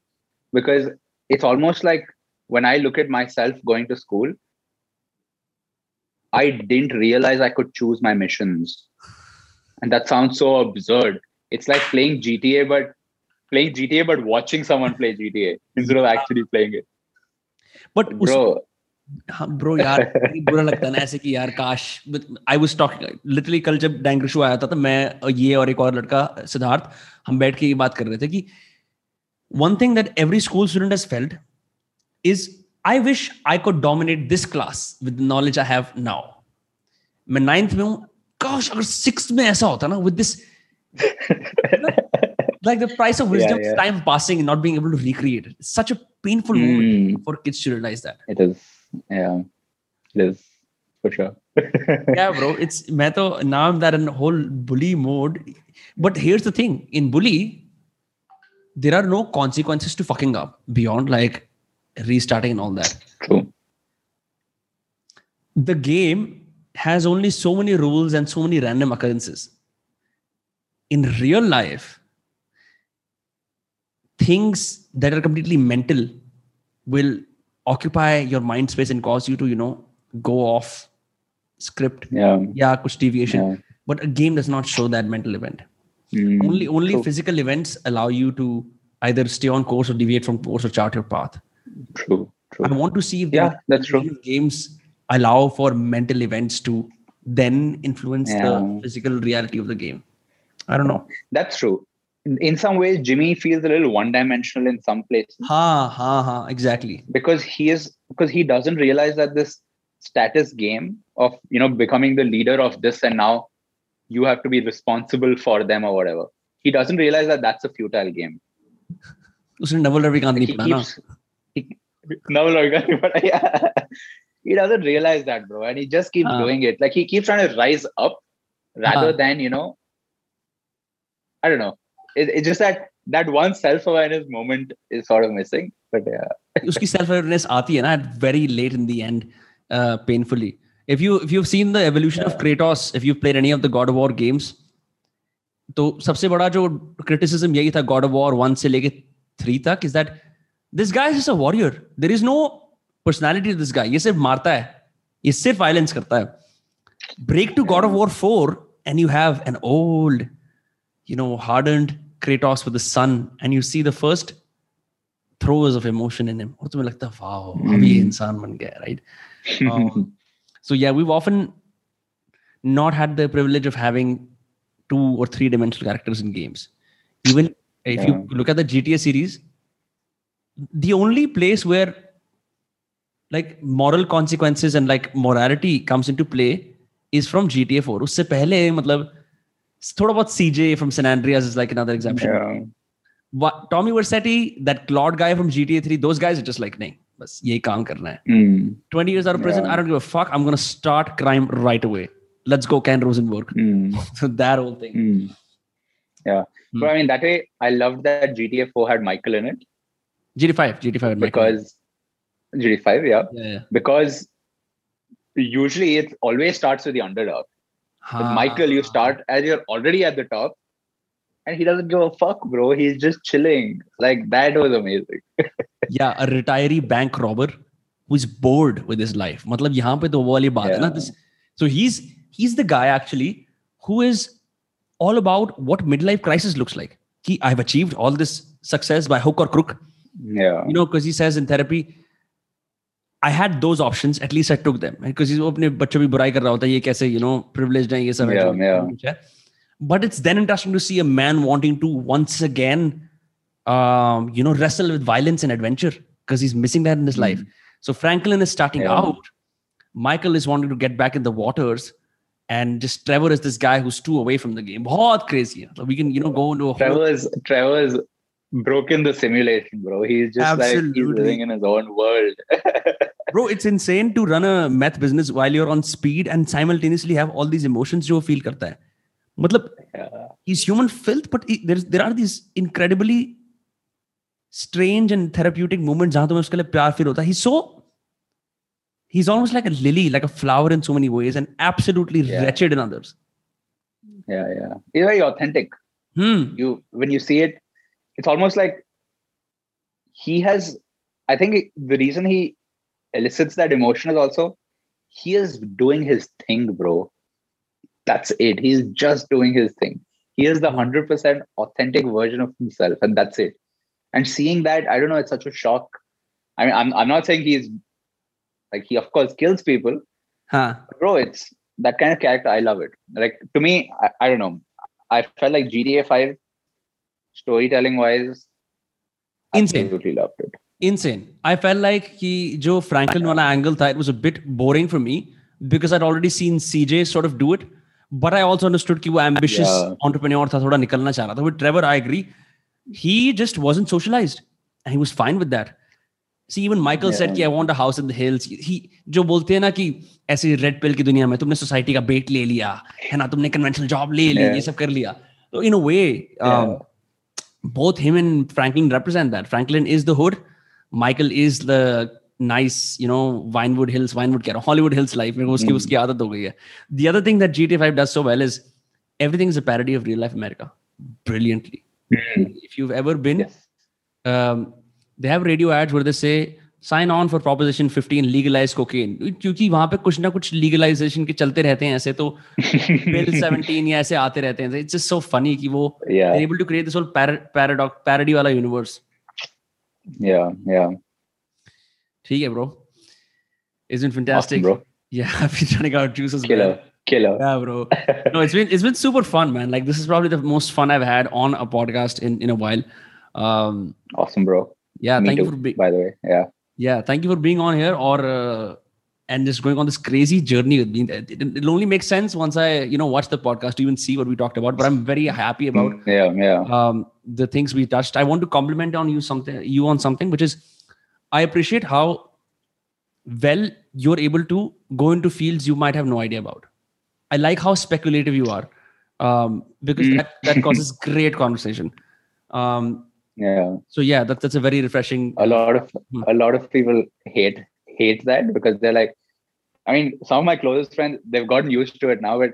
because it's almost like when I look at myself going to school, I didn't realize I could choose my missions. And that sounds so absurd. It's like playing GTA, but playing GTA, but watching someone play GTA instead of actually playing it. But bro, हाँ bro यार बुरा लगता है ना ऐसे कि यार काश आई वाज टॉकिंग लिटरली कल जब डैंगर शो आया था तो मैं ये और एक और लड़का सिद्धार्थ हम बैठ के ये बात कर रहे थे कि one thing that every school student has felt is I wish I could dominate this class with the knowledge I have now. मैं नाइन्थ में हूँ काश अगर सिक्स में ऐसा होता ना with this like the price of wisdom Yeah, is yeah. time passing and not being able to recreate it. It's such a painful moment Mm, for kids to realize that. it is. Yeah, it is for sure. yeah, bro. It's matter now I'm that in whole bully mode. But here's the thing: in bully, there are no consequences to fucking up beyond like restarting and all that. True. The game has only so many rules and so many random occurrences. In real life, things that are completely mental will occupy your mind space and cause you to, you know, go off script. Yeah. Yeah, kuch deviation. yeah. but a game does not show that mental event Mm, only only true, physical events allow you to either stay on course or deviate from course or chart your path True. True. i want to see if the Yeah, that's true. games allow for mental events to then influence the physical reality of the game i don't know That's true. In, in some ways, Jimmy feels a little one-dimensional in some places ha ha ha exactly because he is because he doesn't realize that this status game of you know becoming the leader of this and now you have to be responsible for them or whatever. He doesn't realize that that's a futile game. उसने double Ravi Kant नहीं he पढ़ा ना keeps he, no no but yeah, he doesn't realize that bro and he just keeps Ah. doing it like he keeps trying to rise up rather Ah. than you know i don't know it, it's just that that one self-awareness moment is sort of missing but yeah उसकी self awareness आती है ना at very late in the end uh, painfully if you if you've seen the evolution of Kratos if you've played any of the God of War games तो सबसे बड़ा जो criticism यही था God of War 1 से लेके 3 तक is that this guy is just a warrior there is no personality to this guy ये सिर्फ मारता है ये सिर्फ violence करता है break to God of War 4 and you have an old you know hardened Kratos with the sun and you see the first throws of emotion in him और तुम्हें लगता है वाओ अब ये इंसान बन गया right um, so yeah we've often not had the privilege of having two or three dimensional characters in games even if yeah. you look at the gta series the only place where like moral consequences and like morality comes into play is from GTA 4. उससे पहले मतलब थोड़ा बहुत CJ from San Andreas is like another exemption. Yeah. What, Tommy Vercetti, that Claude guy from GTA 3, those guys are just like, nahin. बस ये काम करना है twenty years or present I don't give a fuck I am gonna start crime right away let's go Ken Rosenberg. Hmm. That whole thing. Hmm. Yeah. Hmm. But I mean, that way, I loved that GTA 4 had Michael in it. GTA 5, GT5 Because, GTA 5, yeah. Because usually it always starts with the underdog. Michael, you start as you're already at the top and he doesn't give a fuck, bro. He's just chilling. Like that was amazing. yeah, a retiree bank robber who's bored with his life. मतलब यहाँ पे तो वो वाली बात है ना. Yeah. This, so he's he's the guy actually who is all about what midlife crisis looks like. He, I've achieved all this success by hook or crook. Yeah. you know because he says in therapy I had those options at least I took them because he's अपने बच्चों भी बुराई कर रहा होता है ये कैसे you know privileged हैं ये सब है but it's then interesting to see a man wanting to once again, um, you know, wrestle with violence and adventure because he's missing that in his mm-hmm. life. So Franklin is starting yeah. out. Michael is wanting to get back in the waters. And just Trevor is this guy who's too away from the game. Bahut crazy. We can, you know, go into a Trevor is Trevor is broken the simulation, bro. He's just Absolutely. like he's living in his own world. bro, it's insane to run a meth business while you're on speed and simultaneously have all these emotions you feel karta hai. मतलब yeah. he's human filth, but he, there's there are these incredibly strange and therapeutic moments जहाँ तुम्हें उसके लिए प्यार feel होता है. He's so he's almost like a lily, like a flower in so many ways, and absolutely Yeah. wretched in others. Yeah, yeah. He's very authentic. Hmm. You when you see it, it's almost like he has. I think it- the reason he elicits that emotion is also he is doing his thing, bro. that's it. He's just doing his thing. He is the 100% authentic version of himself, and that's it. And seeing that, I don't know, it's such a shock. I mean, I'm, I'm not saying he's like, he of course kills people. Huh. Bro, it's that kind of character. I love it. Like, to me, I, I don't know. I felt like GTA 5, storytelling wise, Insane. absolutely loved it. Insane. I felt like he, Joe Franklin, wala angle tha, it was a bit boring for me because I'd already seen CJ sort of do it. But I also understood की वो ambitious ऑन्टरप्रनियोर था थोड़ा निकलना चाह रहा था। Trevor I agree he just was in socialise and was fine with that see even Michael said की I want a house in दिल्स ही जो बोलते हैं ना कि ऐसी रेड पिल की दुनिया में तुमने सोसाइटी का बेट ले लिया है ना? तुमने कन्वेंशनल जॉब ले ली ये सब कर लिया. तो in a way both him and Franklin represent that Franklin is the hood Michael is the nice you know vinewood hills vinewood क्या hollywood hills life मेरे को उसकी उसकी आदत हो गई है the other thing that gt5 does so well is everything is a parody of real life america brilliantly if you've ever been yes. um, they have radio ads where they say sign on for proposition 15 legalize cocaine क्योंकि वहाँ पे कुछ ना कुछ legalization के चलते रहते हैं ऐसे तो bill 17 या ऐसे आते रहते हैं it's just so funny कि वो able to create this whole paradox parody वाला universe yeah yeah ठीक है bro isn't fantastic awesome, bro yeah I've been running out of juice as Killer. well killer yeah bro no it's been it's been super fun man like this is probably the most fun i've had on a podcast in in a while um awesome bro yeah Me thank too, you for being by the way yeah yeah thank you for being on here or uh, and just going on this crazy journey with me it, it'll only make sense once i you know watch the podcast to even see what we talked about but i'm very happy about mm, yeah yeah um the things we touched i want to compliment on you something you on something which is i appreciate how well you're able to go into fields you might have no idea about I like how speculative you are um, because mm. that, that causes great conversation. Um, yeah. So yeah, that, that's a very refreshing. A lot of hmm. a lot of people hate hate that because they're like, I mean, some of my closest friends they've gotten used to it now, but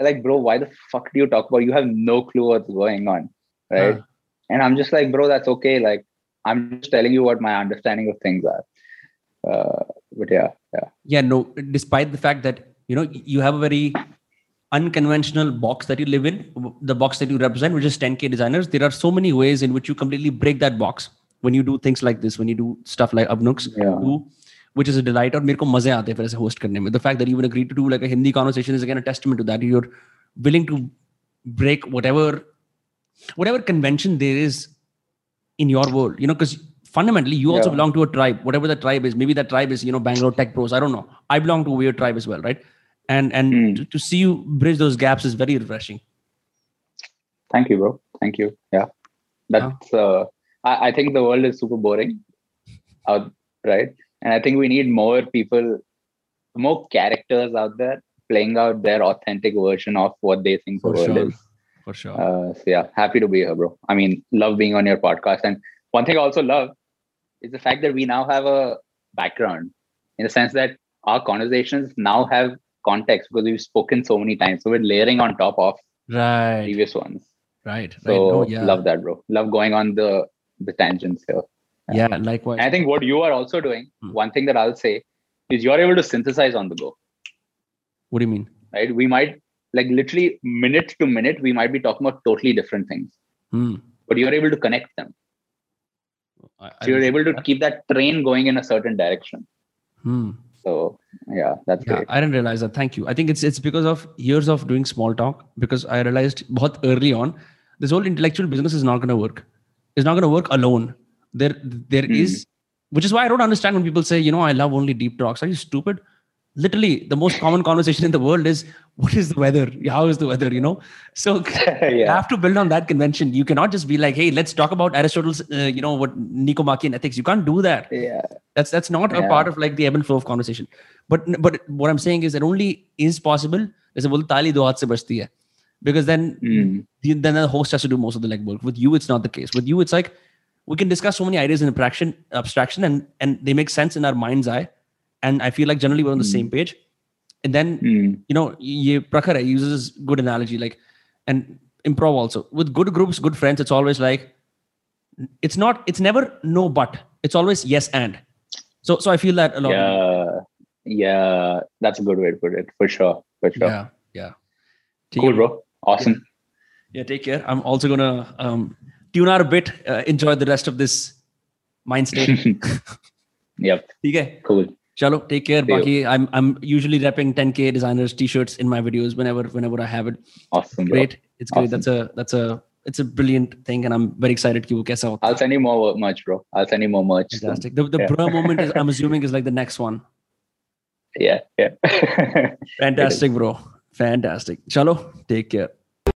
like, bro, why the fuck do you talk about? You have no clue what's going on, right? And I'm just like, bro, that's okay. Like, I'm just telling you what my understanding of things are. Uh, but yeah, yeah. Yeah, no, despite the fact that, you know, you have a very unconventional box that you live in, the box that you represent, which is 10K designers, there are so many ways in which you completely break that box when you do things like this, when you do stuff like Abnux, yeah. which is a delight. Or मेरे को मजे आते हैं फिर ऐसे host करने में. The fact that you would agree to do like a Hindi conversation is again a testament to that. You're willing to break whatever whatever convention there is in your world. You know, because fundamentally you also yeah. belong to a tribe, whatever the tribe is. Maybe that tribe is you know Bangalore Tech Pros. I don't know. I belong to a weird tribe as well, right? and and mm. to, to, see you bridge those gaps is very refreshing thank you bro thank you yeah that's uh, I, I think the world is super boring out right and i think we need more people more characters out there playing out their authentic version of what they think for the world sure. is for sure uh, so yeah happy to be here bro i mean love being on your podcast and one thing i also love is the fact that we now have a background in the sense that our conversations now have context because we've spoken so many times. So we're layering on top of right previous ones. Right. So right. Oh, yeah. love that, bro. Love going on the the tangents here. Yeah, yeah likewise. I think what you are also doing, hmm. one thing that I'll say is you're able to synthesize on the go. What do you mean? Right. We might like literally minute to minute, we might be talking about totally different things. Hmm. But you're able to connect them. I, so you're able to that. keep that train going in a certain direction. Hmm. So yeah, that's yeah, great. I didn't realize that. Thank you. I think it's it's because of years of doing small talk because I realized both early on this whole intellectual business is not going to work. It's not going to work alone. There there mm. is, which is why I don't understand when people say, you know, I love only deep talks. Are you stupid? Literally the most common conversation in the world is what is the weather? How is the weather? You know? So yeah. you have to build on that convention. You cannot just be like hey let's talk about aristotle's uh, you know what nicomachean ethics. You can't do that. Yeah. That's that's not yeah. a part of like the ebb and flow of conversation. But but what i'm saying is it only is possible There's a tali do se bachti hai. Because then mm. the, then the host has to do most of the legwork. With you it's not the case. With you it's like we can discuss so many ideas in abstraction abstraction and and they make sense in our mind's eye and I feel like generally we're on the mm. same page. And then mm. you know, ye prakhar uses good analogy like, and improv also with good groups, good friends. It's always like, it's not, it's never no but. It's always yes and. So so I feel that a lot. Yeah, yeah, that's a good way to put it for sure, for sure. Yeah, yeah. Cool, bro. Awesome. Yeah. yeah, take care. I'm also gonna um, tune out a bit. Uh, enjoy the rest of this mind state. yep. Okay. Cool. Chalo, take care. Baki, I'm I'm usually repping 10k designers t-shirts in my videos whenever whenever I have it. Awesome. Great. Bro. It's great. Awesome. That's a that's a it's a brilliant thing, and I'm very excited to kaisa hota. I'll send you more merch, bro. I'll send you more merch. Fantastic. The the yeah. bro moment is I'm assuming is like the next one. Yeah, yeah. Fantastic, bro. Fantastic. Chalo, take care.